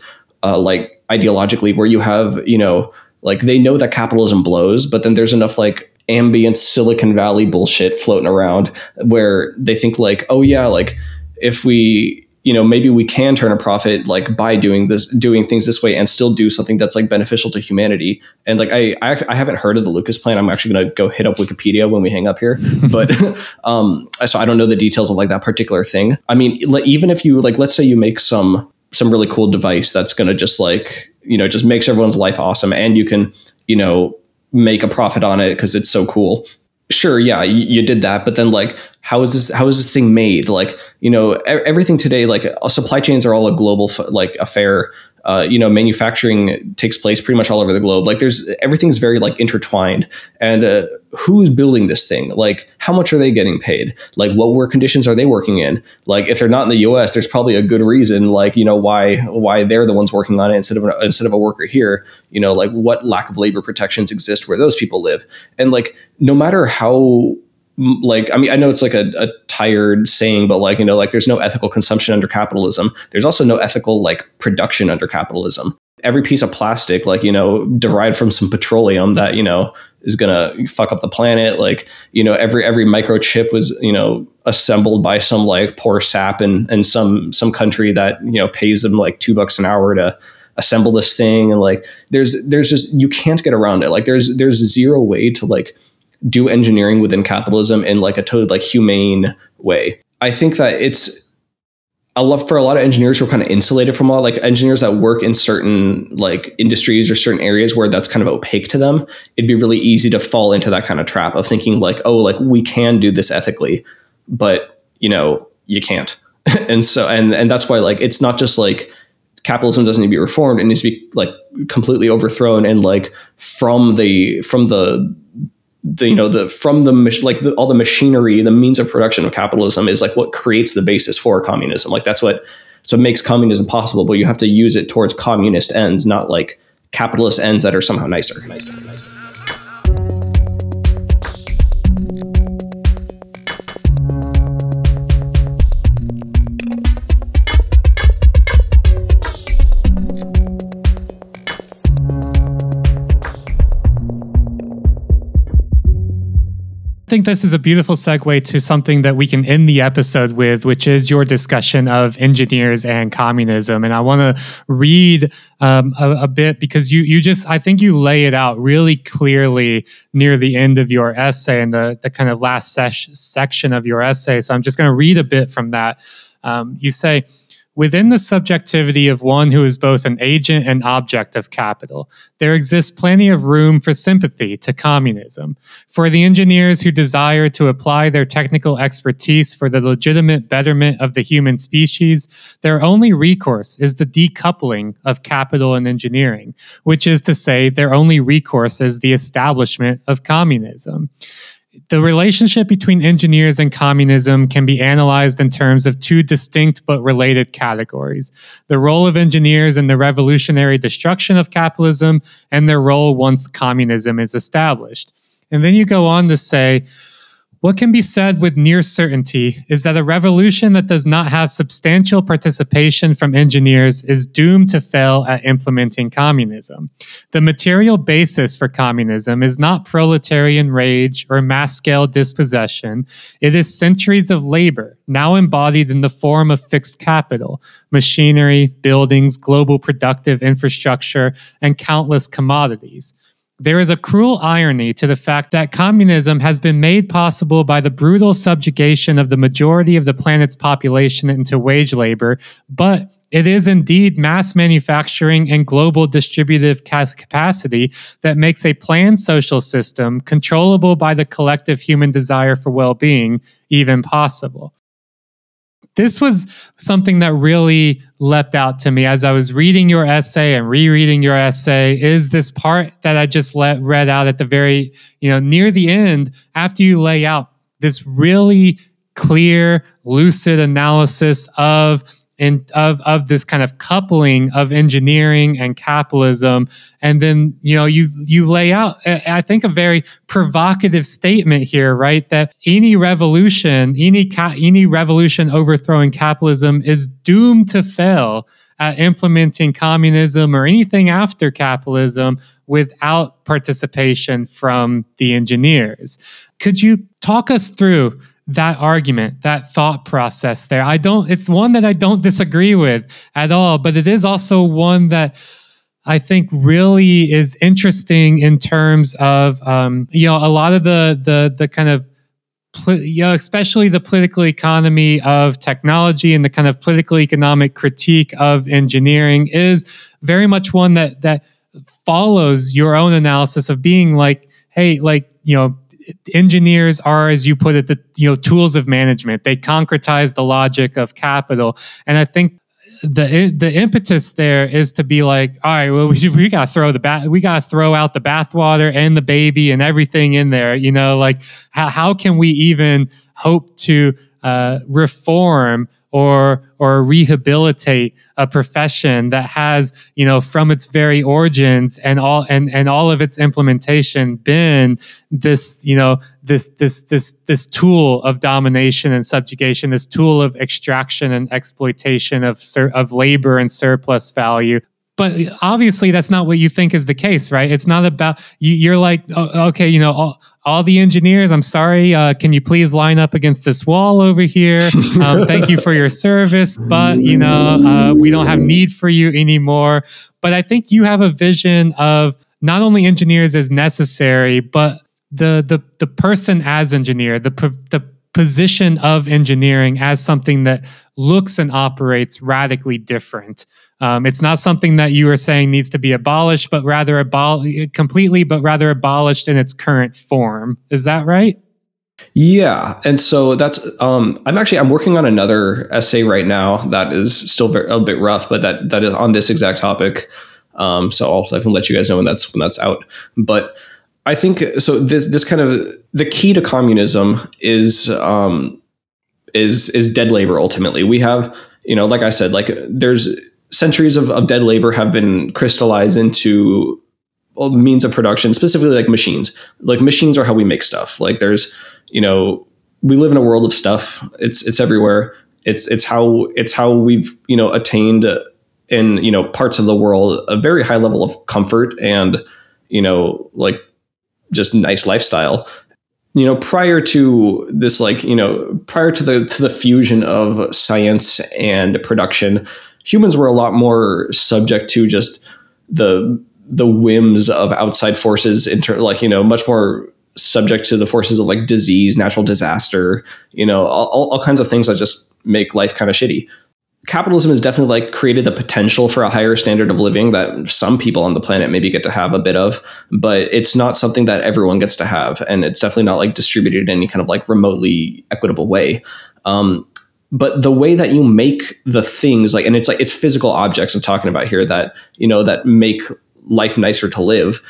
uh, like ideologically where you have you know like they know that capitalism blows but then there's enough like ambient silicon valley bullshit floating around where they think like oh yeah like if we you know maybe we can turn a profit like by doing this doing things this way and still do something that's like beneficial to humanity. And like i i, I haven't heard of the lucas plan. I'm actually going to go hit up wikipedia when we hang up here. *laughs* But *laughs* um so i don't know the details of like that particular thing. I mean even if you like let's say you make some some really cool device that's going to just like you know just makes everyone's life awesome and you can you know make a profit on it because it's so cool. Sure yeah you, you, did that but then like how is this how is this thing made? Like you know everything today like uh, supply chains are all a global like affair uh, you know manufacturing takes place pretty much all over the globe. Like there's everything's very like intertwined. And uh, who's building this thing? Like how much are they getting paid? Like what work conditions are they working in? Like if they're not in the us there's probably a good reason like you know why why they're the ones working on it instead of a, instead of a worker here. You know like what lack of labor protections exist where those people live? And like no matter how like i mean i know it's like a, a, tired saying but like you know like there's no ethical consumption under capitalism. There's also no ethical like production under capitalism. Every piece of plastic like you know derived from some petroleum that you know is gonna fuck up the planet like you know every every microchip was you know assembled by some like poor sap in, in some some country that you know pays them like two bucks an hour to assemble this thing. And like there's there's just you can't get around it. Like there's there's zero way to like do engineering within capitalism in like a totally like humane way. I think that it's I love for a lot of engineers who are kind of insulated from a lot, like engineers that work in certain like industries or certain areas where that's kind of opaque to them. It'd be really easy to fall into that kind of trap of thinking like, oh, like we can do this ethically, but you know, you can't. *laughs* and so and and that's why like it's not just like capitalism doesn't need to be reformed; it needs to be like completely overthrown and like from the from the the you know the mm-hmm. from the like the, all the machinery the means of production of capitalism is like what creates the basis for communism like that's what so makes communism possible but you have to use it towards communist ends not like capitalist ends that are somehow nicer, nicer, nicer. I think this is a beautiful segue to something that we can end the episode with, which is your discussion of engineers and communism. And I want to read um, a, a, bit because you you just I think you lay it out really clearly near the end of your essay and the the kind of last sesh- section of your essay. So I'm just going to read a bit from that. Um, you say. Within the subjectivity of one who is both an agent and object of capital, there exists plenty of room for sympathy to communism. For the engineers who desire to apply their technical expertise for the legitimate betterment of the human species, their only recourse is the decoupling of capital and engineering, which is to say, their only recourse is the establishment of communism the relationship between engineers and communism can be analyzed in terms of two distinct but related categories the role of engineers in the revolutionary destruction of capitalism and their role once communism is established. And then you go on to say, What can be said with near certainty is that a revolution that does not have substantial participation from engineers is doomed to fail at implementing communism. The material basis for communism is not proletarian rage or mass scale dispossession. It is centuries of labor, now embodied in the form of fixed capital, machinery, buildings, global productive infrastructure, and countless commodities. There is a cruel irony to the fact that communism has been made possible by the brutal subjugation of the majority of the planet's population into wage labor, but it is indeed mass manufacturing and global distributive capacity that makes a planned social system controllable by the collective human desire for well being even possible this was something that really leapt out to me as I was reading your essay and rereading your essay is this part that I just let read out at the very, you know, near the end after you lay out this really clear, lucid analysis of in of of this kind of coupling of engineering and capitalism. And then you know you you lay out i think a very provocative statement here right? That any revolution any ca- any revolution overthrowing capitalism is doomed to fail at implementing communism or anything after capitalism without participation from the engineers. Could you talk us through that argument, that thought process there. I don't, it's one that I don't disagree with at all, but it is also one that I think really is interesting in terms of, um, you know, a lot of the, the, the kind of, you know, especially the political economy of technology and the kind of political economic critique of engineering is very much one that, that follows your own analysis of being like, hey, like, you know, engineers are, as you put it, the you know tools of management. They concretize the logic of capital, and I think the the impetus there is to be like, all right, well, *laughs* we, we got to throw the bath, we got to throw out the bathwater and the baby and everything in there. You know, like how how can we even hope to uh, reform or or rehabilitate a profession that has you know from its very origins and all and and all of its implementation been this you know this this this this tool of domination and subjugation this tool of extraction and exploitation of sur- of labor and surplus value but obviously that's not what you think is the case right? It's not about you, are like oh, okay you know all, all, the engineers i'm sorry uh, can you please line up against this wall over here? *laughs* Um, thank you for your service but you know uh, we don't have need for you anymore. But i think you have a vision of not only engineers as necessary but the the the person as engineer the the position of engineering as something that looks and operates radically different um, it's not something that you are saying needs to be abolished, but rather abol- completely, but rather abolished in its current form. Is that right? Yeah, and so that's um, I'm actually I'm working on another essay right now that is still very, a bit rough, but that that is on this exact topic. Um, so I'll let you guys know when that's when that's out. But I think so. This this kind of the key to communism is um, is is dead labor. Ultimately, we have you know, like I said, like there's centuries of, of dead labor have been crystallized into means of production, specifically like machines. Like machines are how we make stuff. Like there's, you know, we live in a world of stuff. It's it's everywhere. It's it's how it's how we've you know attained in you know parts of the world a very high level of comfort and you know like just nice lifestyle you know prior to this like you know prior to the to the fusion of science and production humans were a lot more subject to just the the whims of outside forces inter- like you know much more subject to the forces of like disease natural disaster you know all, all kinds of things that just make life kind of shitty capitalism has definitely like created the potential for a higher standard of living that some people on the planet maybe get to have a bit of but it's not something that everyone gets to have and it's definitely not like distributed in any kind of like remotely equitable way. Um, but the way that you make the things like and it's like it's physical objects i'm talking about here that you know that make life nicer to live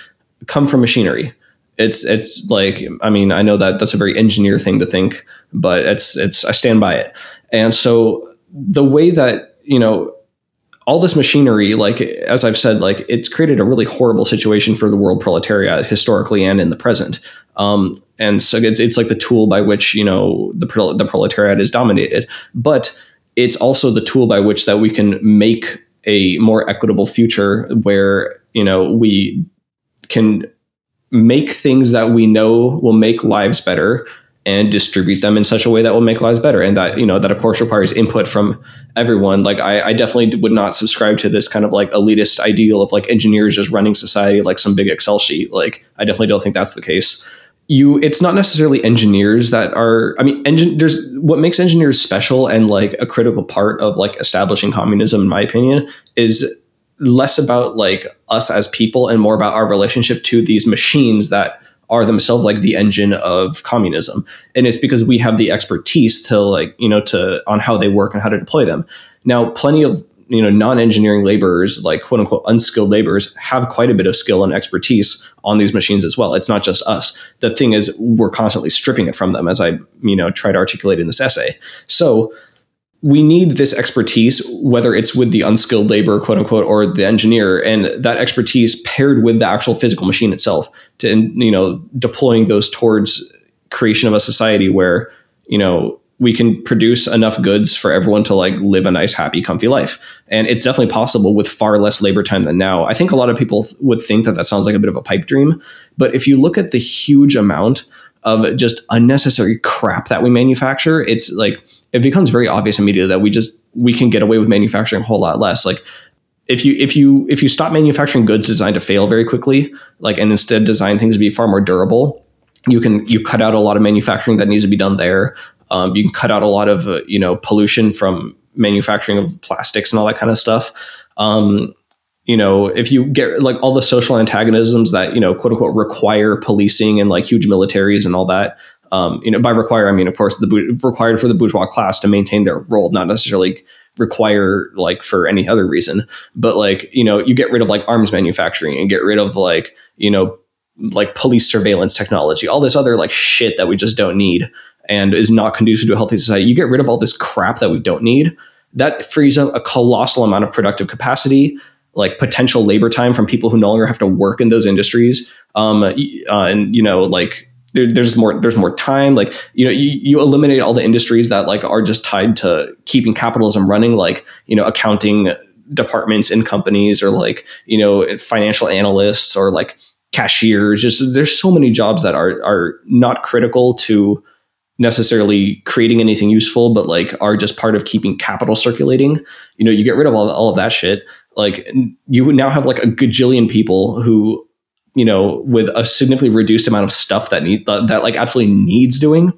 come from machinery. It's it's like i mean i know that that's a very engineer thing to think but it's it's i stand by it. And so the way that you know all this machinery like as i've said like it's created a really horrible situation for the world proletariat historically and in the present. Um, and so it's, it's like the tool by which you know the the proletariat is dominated. But it's also the tool by which that we can make a more equitable future where you know we can make things that we know will make lives better and distribute them in such a way that will make lives better. And that you know that of course requires input from everyone. Like I, I, definitely would not subscribe to this kind of like elitist ideal of like engineers just running society like some big excel sheet. Like i definitely don't think that's the case. You it's not necessarily engineers that are i mean engine there's what makes engineers special and like a critical part of like establishing communism in my opinion is less about like us as people and more about our relationship to these machines that are themselves like the engine of communism. And it's because we have the expertise to like you know to on how they work and how to deploy them. Now plenty of you know non-engineering laborers like quote unquote unskilled laborers have quite a bit of skill and expertise on these machines as well. It's not just us. The thing is we're constantly stripping it from them as i you know try to articulate in this essay. So we need this expertise whether it's with the unskilled labor quote unquote or the engineer and that expertise paired with the actual physical machine itself to you know deploying those towards creation of a society where you know we can produce enough goods for everyone to like live a nice, happy, comfy life. And it's definitely possible with far less labor time than now. I think a lot of people would think that that sounds like a bit of a pipe dream. But if you look at the huge amount of just unnecessary crap that we manufacture, it's like it becomes very obvious immediately that we just we can get away with manufacturing a whole lot less. Like if you if you if you stop manufacturing goods designed to fail very quickly, like and instead design things to be far more durable, you can you cut out a lot of manufacturing that needs to be done there. Um, you can cut out a lot of uh, you know pollution from manufacturing of plastics and all that kind of stuff. Um, you know, if you get like all the social antagonisms that you know, quote unquote, require policing and like huge militaries and all that. Um, you know, by require I mean, of course, the required for the bourgeois class to maintain their role, not necessarily require like for any other reason. But like you know, you get rid of like arms manufacturing and get rid of like you know like police surveillance technology, all this other like shit that we just don't need and is not conducive to a healthy society, you get rid of all this crap that we don't need. That frees up a colossal amount of productive capacity, like potential labor time from people who no longer have to work in those industries. Um, uh, and you know, like there, there's more there's more time. Like you know, you, you eliminate all the industries that like are just tied to keeping capitalism running, like you know, accounting departments in companies or like you know, financial analysts or like cashiers. Just there's so many jobs that are are not critical to necessarily creating anything useful, but like are just part of keeping capital circulating. You know, you get rid of all, all of that shit. Like you would now have like a gajillion people who, you know, with a significantly reduced amount of stuff that need that, that like absolutely needs doing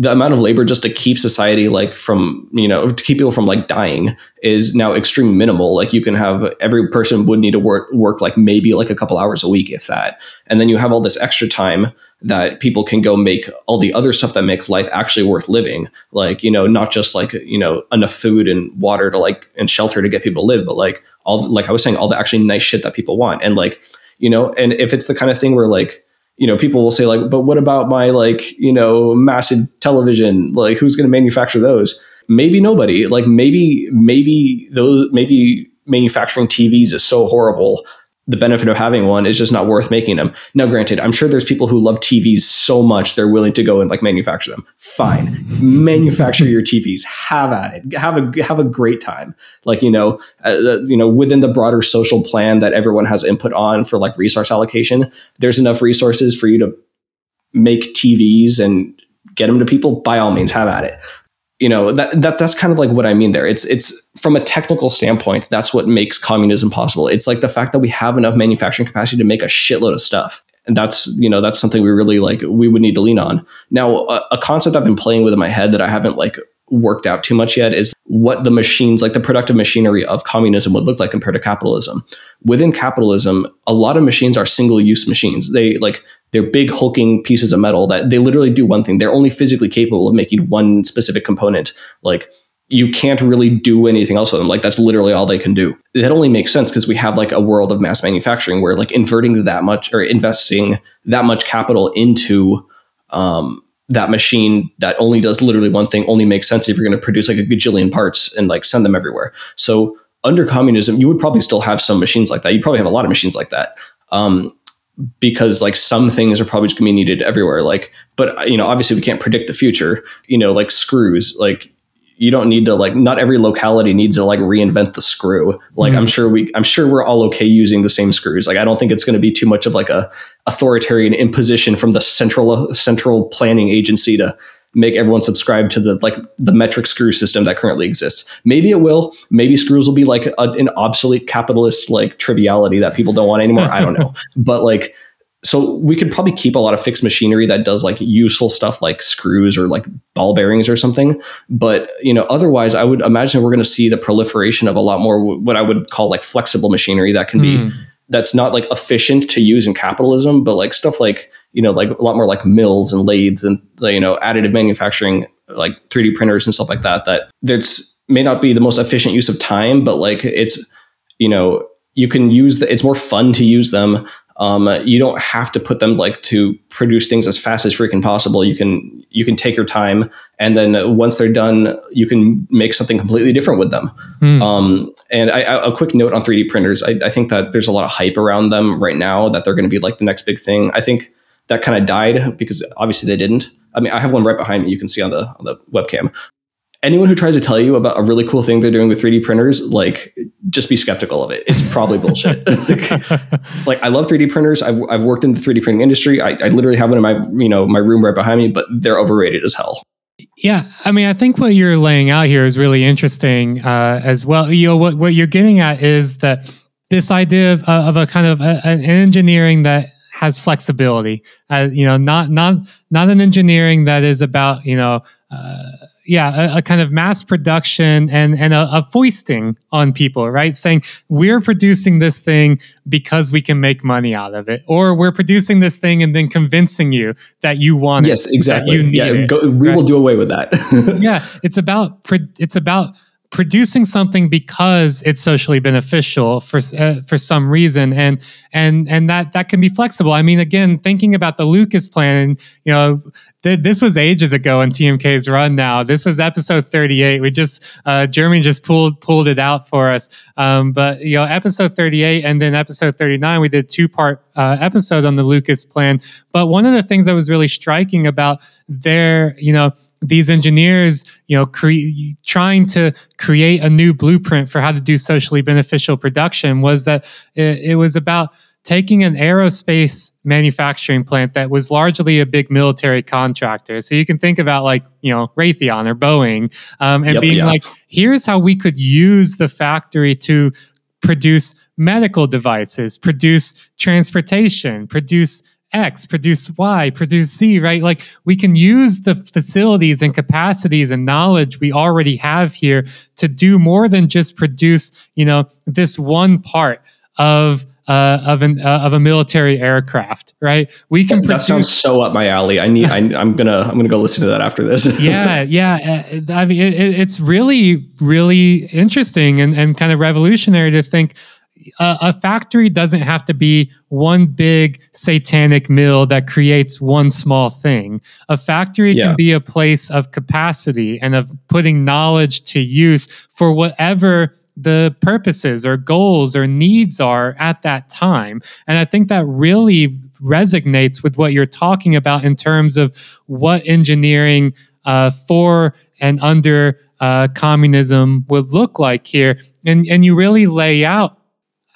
the amount of labor just to keep society like from you know to keep people from like dying is now extremely minimal. Like you can have every person would need to work work like maybe like a couple hours a week if that. And then you have all this extra time that people can go make all the other stuff that makes life actually worth living. Like you know not just like you know enough food and water to like and shelter to get people to live but like all like i was saying all the actually nice shit that people want. And like you know and if it's the kind of thing where like you know, people will say like, but what about my like, you know, massive television? Like, who's going to manufacture those? Maybe nobody. Like, maybe, maybe those, maybe manufacturing TVs is so horrible the benefit of having one is just not worth making them. Now, granted, I'm sure there's people who love TVs so much they're willing to go and like manufacture them. Fine, manufacture your TVs. Have at it. Have a have a great time. Like you know, uh, you know, within the broader social plan that everyone has input on for like resource allocation, there's enough resources for you to make TVs and get them to people. By all means, have at it you know that, that that's kind of like what i mean there. It's it's from a technical standpoint that's what makes communism possible. It's like the fact that we have enough manufacturing capacity to make a shitload of stuff. And that's you know that's something we really like we would need to lean on. Now a, a concept i've been playing with in my head that i haven't like worked out too much yet is what the machines like the productive machinery of communism would look like compared to capitalism. Within capitalism a lot of machines are single use machines. They like they're big hulking pieces of metal that they literally do one thing. They're only physically capable of making one specific component. Like you can't really do anything else with them. Like that's literally all they can do. That only makes sense because we have like a world of mass manufacturing where like inverting that much or investing that much capital into um, that machine that only does literally one thing only makes sense if you're going to produce like a gajillion parts and like send them everywhere. So under communism, you would probably still have some machines like that. You probably have a lot of machines like that. Um, because like some things are probably just gonna be needed everywhere. Like, but you know, obviously we can't predict the future. You know, like screws, like you don't need to like not every locality needs to like reinvent the screw like mm i'm sure we i'm sure we're all okay using the same screws like i don't think it's going to be too much of like a authoritarian imposition from the central central planning agency to make everyone subscribe to the like the metric screw system that currently exists maybe it will maybe screws will be like a, an obsolete capitalist like triviality that people don't want anymore i don't know *laughs* but like so we could probably keep a lot of fixed machinery that does like useful stuff like screws or like ball bearings or something but you know otherwise i would imagine we're going to see the proliferation of a lot more what i would call like flexible machinery that can mm. be hmm. that's not like efficient to use in capitalism but like stuff like you know like a lot more like mills and lathes and you know additive manufacturing like 3d printers and stuff like that that that's may not be the most efficient use of time but like it's you know you can use the, it's more fun to use them um, you don't have to put them like to produce things as fast as freaking possible. You can you can take your time, and then once they're done, you can make something completely different with them. Mm. Um, and I, I, a quick note on 3D printers: I, I think that there's a lot of hype around them right now that they're going to be like the next big thing. I think that kind of died because obviously they didn't. I mean, I have one right behind me. You can see on the on the webcam anyone who tries to tell you about a really cool thing they're doing with 3D printers, like just be skeptical of it. It's probably bullshit. like, *laughs* *laughs* like, I love 3D printers. I've, I've worked in the 3D printing industry. I, I literally have one in my, you know, my room right behind me, but they're overrated as hell. Yeah, I mean, I think what you're laying out here is really interesting uh, as well. You know, what what you're getting at is that this idea of, uh, of a kind of a, an engineering that has flexibility. Uh, you know, not not not an engineering that is about you know. Uh, yeah, a, a, kind of mass production and and a, a, foisting on people, right? Saying we're producing this thing because we can make money out of it, or we're producing this thing and then convincing you that you want yes, it. Yes, exactly. you need yeah, it, go, we right? will do away with that. *laughs* yeah, it's about it's about producing something because it's socially beneficial for uh, for some reason. And and and that that can be flexible. I mean again thinking about the lucas plan you know th- this was ages ago in tmk's run now. This was episode 38 we just uh, jeremy just pulled pulled it out for us. Um, but you know episode 38 and then episode 39 we did two part uh, episode on the lucas plan. But one of the things that was really striking about their you know these engineers, you know, cre- trying to create a new blueprint for how to do socially beneficial production was that it, it, was about taking an aerospace manufacturing plant that was largely a big military contractor. So you can think about like, you know, Raytheon or Boeing um, and yep, being yeah. like, here's how we could use the factory to produce medical devices, produce transportation, produce X, produce Y, produce Z, right? Like we can use the facilities and capacities and knowledge we already have here to do more than just produce, you know, this one part of uh, of an uh, of a military aircraft, right? We can. That, produce- that sounds so up my alley. I need. I, am gonna. I'm gonna go listen to that after this. *laughs* yeah, yeah. Uh, I mean, it, it's really, really interesting and and kind of revolutionary to think a, a, factory doesn't have to be one big satanic mill that creates one small thing. A factory yeah. can be a place of capacity and of putting knowledge to use for whatever the purposes or goals or needs are at that time. And I think that really resonates with what you're talking about in terms of what engineering uh, for and under uh, communism would look like here. And, and you really lay out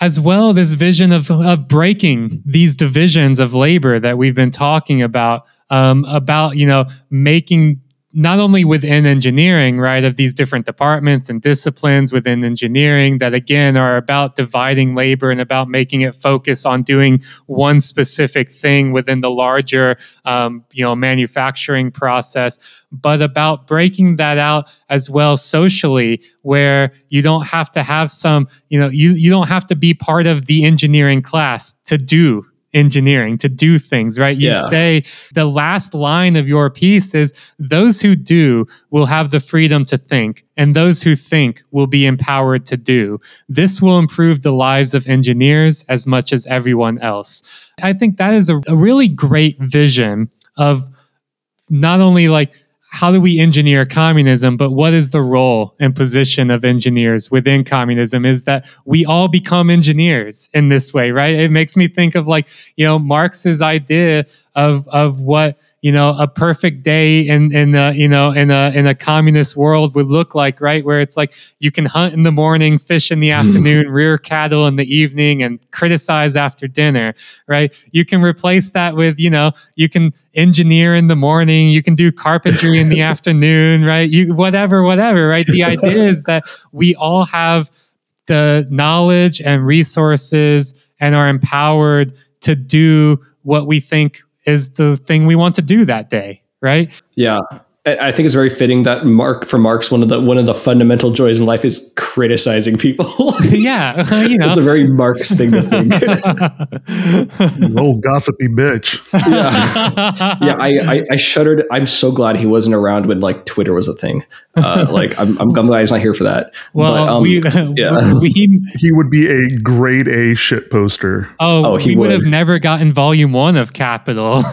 as well this vision of, of breaking these divisions of labor that we've been talking about um, about you know making not only within engineering, right, of these different departments and disciplines within engineering that again are about dividing labor and about making it focus on doing one specific thing within the larger, um, you know, manufacturing process, but about breaking that out as well socially, where you don't have to have some, you know, you you don't have to be part of the engineering class to do engineering to do things, right? You yeah. say the last line of your piece is those who do will have the freedom to think, and those who think will be empowered to do. This will improve the lives of engineers as much as everyone else. I think that is a, a really great vision of not only like how do we engineer communism? But what is the role and position of engineers within communism? Is that we all become engineers in this way, right? It makes me think of like, you know, Marx's idea of of what you know a perfect day in in a, you know in a in a communist world would look like right? Where it's like you can hunt in the morning fish in the hmm. afternoon rear cattle in the evening and criticize after dinner right? You can replace that with you know you can engineer in the morning you can do carpentry in the *laughs* afternoon right? You whatever whatever right? The idea is that we all have the knowledge and resources and are empowered to do what we think is the thing we want to do that day, right? Yeah. I think it's very fitting that Mark for Marx one of the one of the fundamental joys in life is criticizing people. *laughs* yeah, *laughs* you know, it's a very Marx thing to think. *laughs* old gossipy bitch. yeah, yeah. I, I, I shuddered. I'm so glad he wasn't around when like Twitter was a thing. Uh, like I'm, I'm glad he's not here for that. Well, but, um, we, *laughs* yeah, we, he would be a grade A shit poster. Oh, oh he would. would have never gotten volume one of Capital. *laughs* no, *laughs*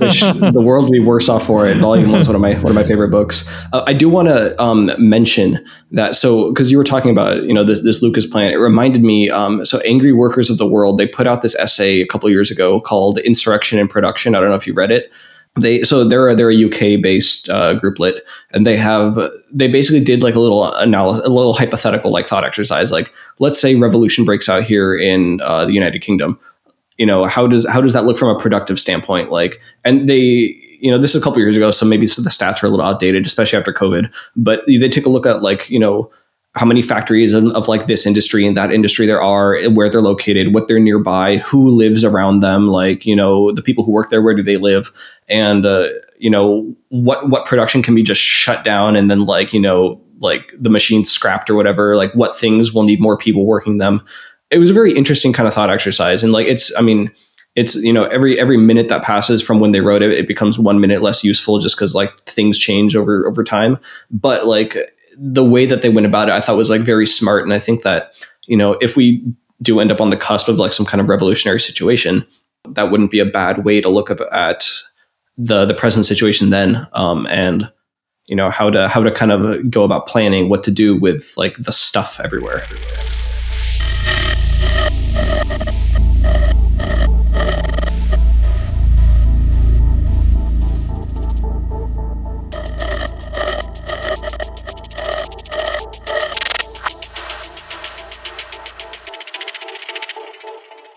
Which, the world would be worse off for it. Volume one's one of my one of my favorite books. Uh, I do want to um, mention that. So because you were talking about you know this this Lucas plan, it reminded me. Um, so Angry Workers of the World, they put out this essay a couple years ago called "Insurrection in Production." I don't know if you read it they so they're they're a UK based uh, grouplet, and they have they basically did like a little analysis, a little hypothetical like thought exercise. Like, let's say revolution breaks out here in uh, the United Kingdom. You know, how does how does that look from a productive standpoint? Like, and they you know this is a couple years ago, so maybe the stats are a little outdated, especially after COVID. But they take a look at like you know how many factories of, of, like this industry and that industry there are, where they're located, what they're nearby, who lives around them, like you know the people who work there, where do they live, and uh, you know what what production can be just shut down and then like you know like the machines scrapped or whatever, like what things will need more people working them. It was a very interesting kind of thought exercise, and like it's I mean it's you know every every minute that passes from when they wrote it it becomes one minute less useful just because like things change over over time. But like the way that they went about it, I thought was like very smart. And I think that, you know, if we do end up on the cusp of like some kind of revolutionary situation, that wouldn't be a bad way to look at the the present situation then. Um, and you know how to how to kind of go about planning what to do with like the stuff everywhere. everywhere.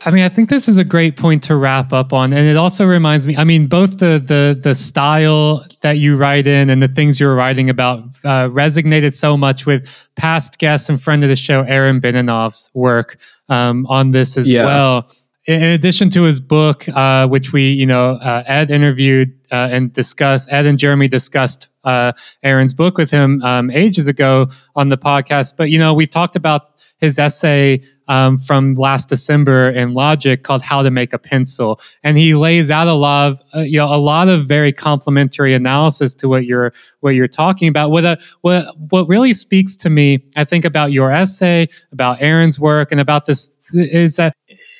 I mean, I think this is a great point to wrap up on, and it also reminds me. I mean, both the the the style that you write in and the things you were writing about uh, resonated so much with past guests and friend of the show, Aaron Benanav's work um, on this as yeah. well. In addition to his book, uh, which we, you know, uh, Ed interviewed uh, and discussed, Ed and Jeremy discussed uh, Aaron's book with him um, ages ago on the podcast. But you know, we talked about his essay um, from last December in Logic called "How to Make a Pencil," and he lays out a lot of uh, you know a lot of very complementary analysis to what you're what you're talking about. What a, uh, what what really speaks to me, I think, about your essay, about Aaron's work, and about this is that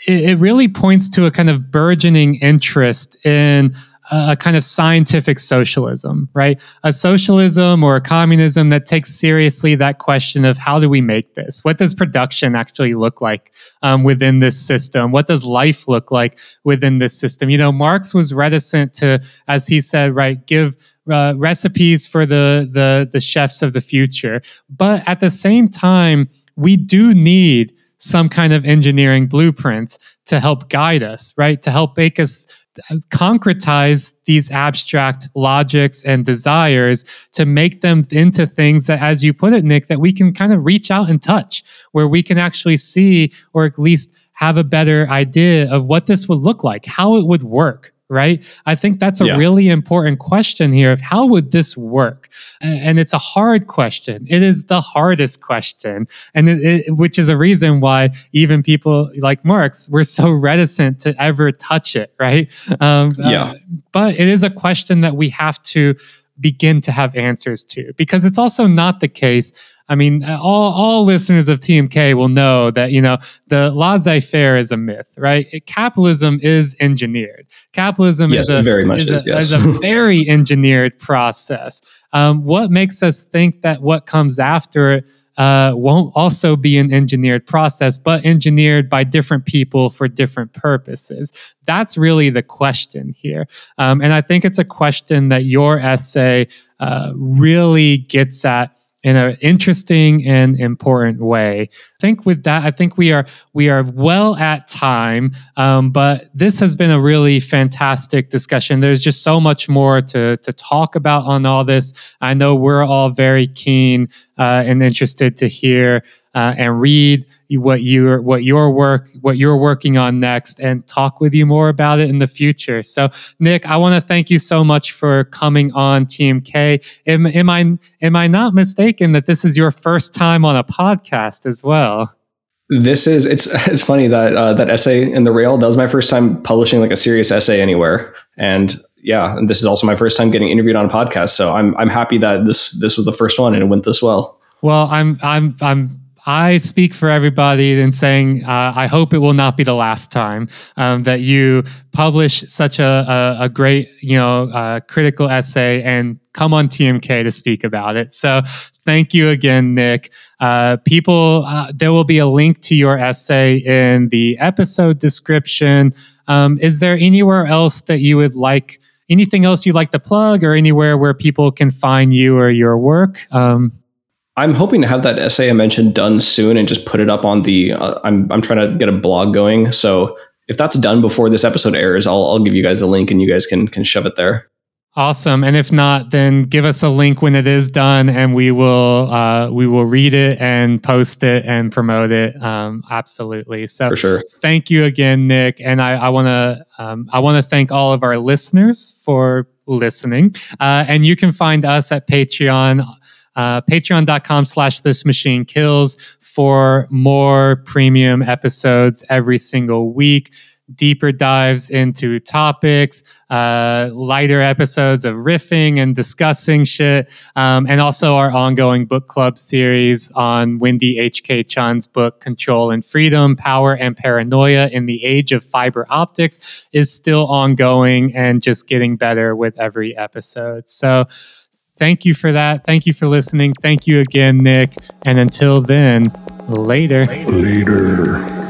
it, really points to a kind of burgeoning interest in a kind of scientific socialism, right? A socialism or a communism that takes seriously that question of how do we make this? What does production actually look like um, within this system? What does life look like within this system? You know, Marx was reticent to, as he said, right, give uh, recipes for the, the the chefs of the future, but at the same time, we do need some kind of engineering blueprints to help guide us, right? To help make us concretize these abstract logics and desires to make them into things that, as you put it, Nick, that we can kind of reach out and touch, where we can actually see or at least have a better idea of what this would look like, how it would work, right? I think that's a yeah. really important question here of how would this work? And it's a hard question. It is the hardest question. And it, it, which is a reason why even people like Marx were so reticent to ever touch it, right? Um, yeah. Uh, but it is a question that we have to begin to have answers to because it's also not the case I mean, all, all listeners of TMK will know that, you know, the laissez faire is a myth, right? It, capitalism is engineered. Capitalism yes, is, a, very much is, is, a, yes. is a *laughs* very engineered process. Um, what makes us think that what comes after it uh, won't also be an engineered process, but engineered by different people for different purposes? That's really the question here. Um, and I think it's a question that your essay uh, really gets at in an interesting and important way. I think with that, I think we are we are well at time. Um, but this has been a really fantastic discussion. There's just so much more to to talk about on all this. I know we're all very keen uh, and interested to hear uh, and read what you what your work what you're working on next and talk with you more about it in the future. So Nick, I want to thank you so much for coming on TMK. Am, am I am I not mistaken that this is your first time on a podcast as well? This is it's *laughs* it's funny that uh, that essay in the rail that was my first time publishing like a serious essay anywhere and yeah and this is also my first time getting interviewed on a podcast so I'm I'm happy that this this was the first one and it went this well. Well, I'm I'm I'm I speak for everybody in saying uh, I hope it will not be the last time um, that you publish such a, a, a great, you know, uh, critical essay and come on TMK to speak about it. So thank you again, Nick. Uh, people, uh, there will be a link to your essay in the episode description. Um, is there anywhere else that you would like? Anything else you'd like to plug, or anywhere where people can find you or your work? Um, I'm hoping to have that essay I mentioned done soon and just put it up on the. Uh, I'm I'm trying to get a blog going. So if that's done before this episode airs, I'll I'll give you guys the link and you guys can can shove it there. Awesome. And if not, then give us a link when it is done, and we will uh, we will read it and post it and promote it. Um, absolutely. So for sure. Thank you again, Nick. And I, I want to um, I want to thank all of our listeners for listening. Uh, and you can find us at Patreon uh, patreon.com slash this machine kills for more premium episodes every single week deeper dives into topics uh, lighter episodes of riffing and discussing shit um, and also our ongoing book club series on wendy hk chun's book control and freedom power and paranoia in the age of fiber optics is still ongoing and just getting better with every episode. So thank you for that. Thank you for listening. Thank you again, Nick. And until then, later. Later.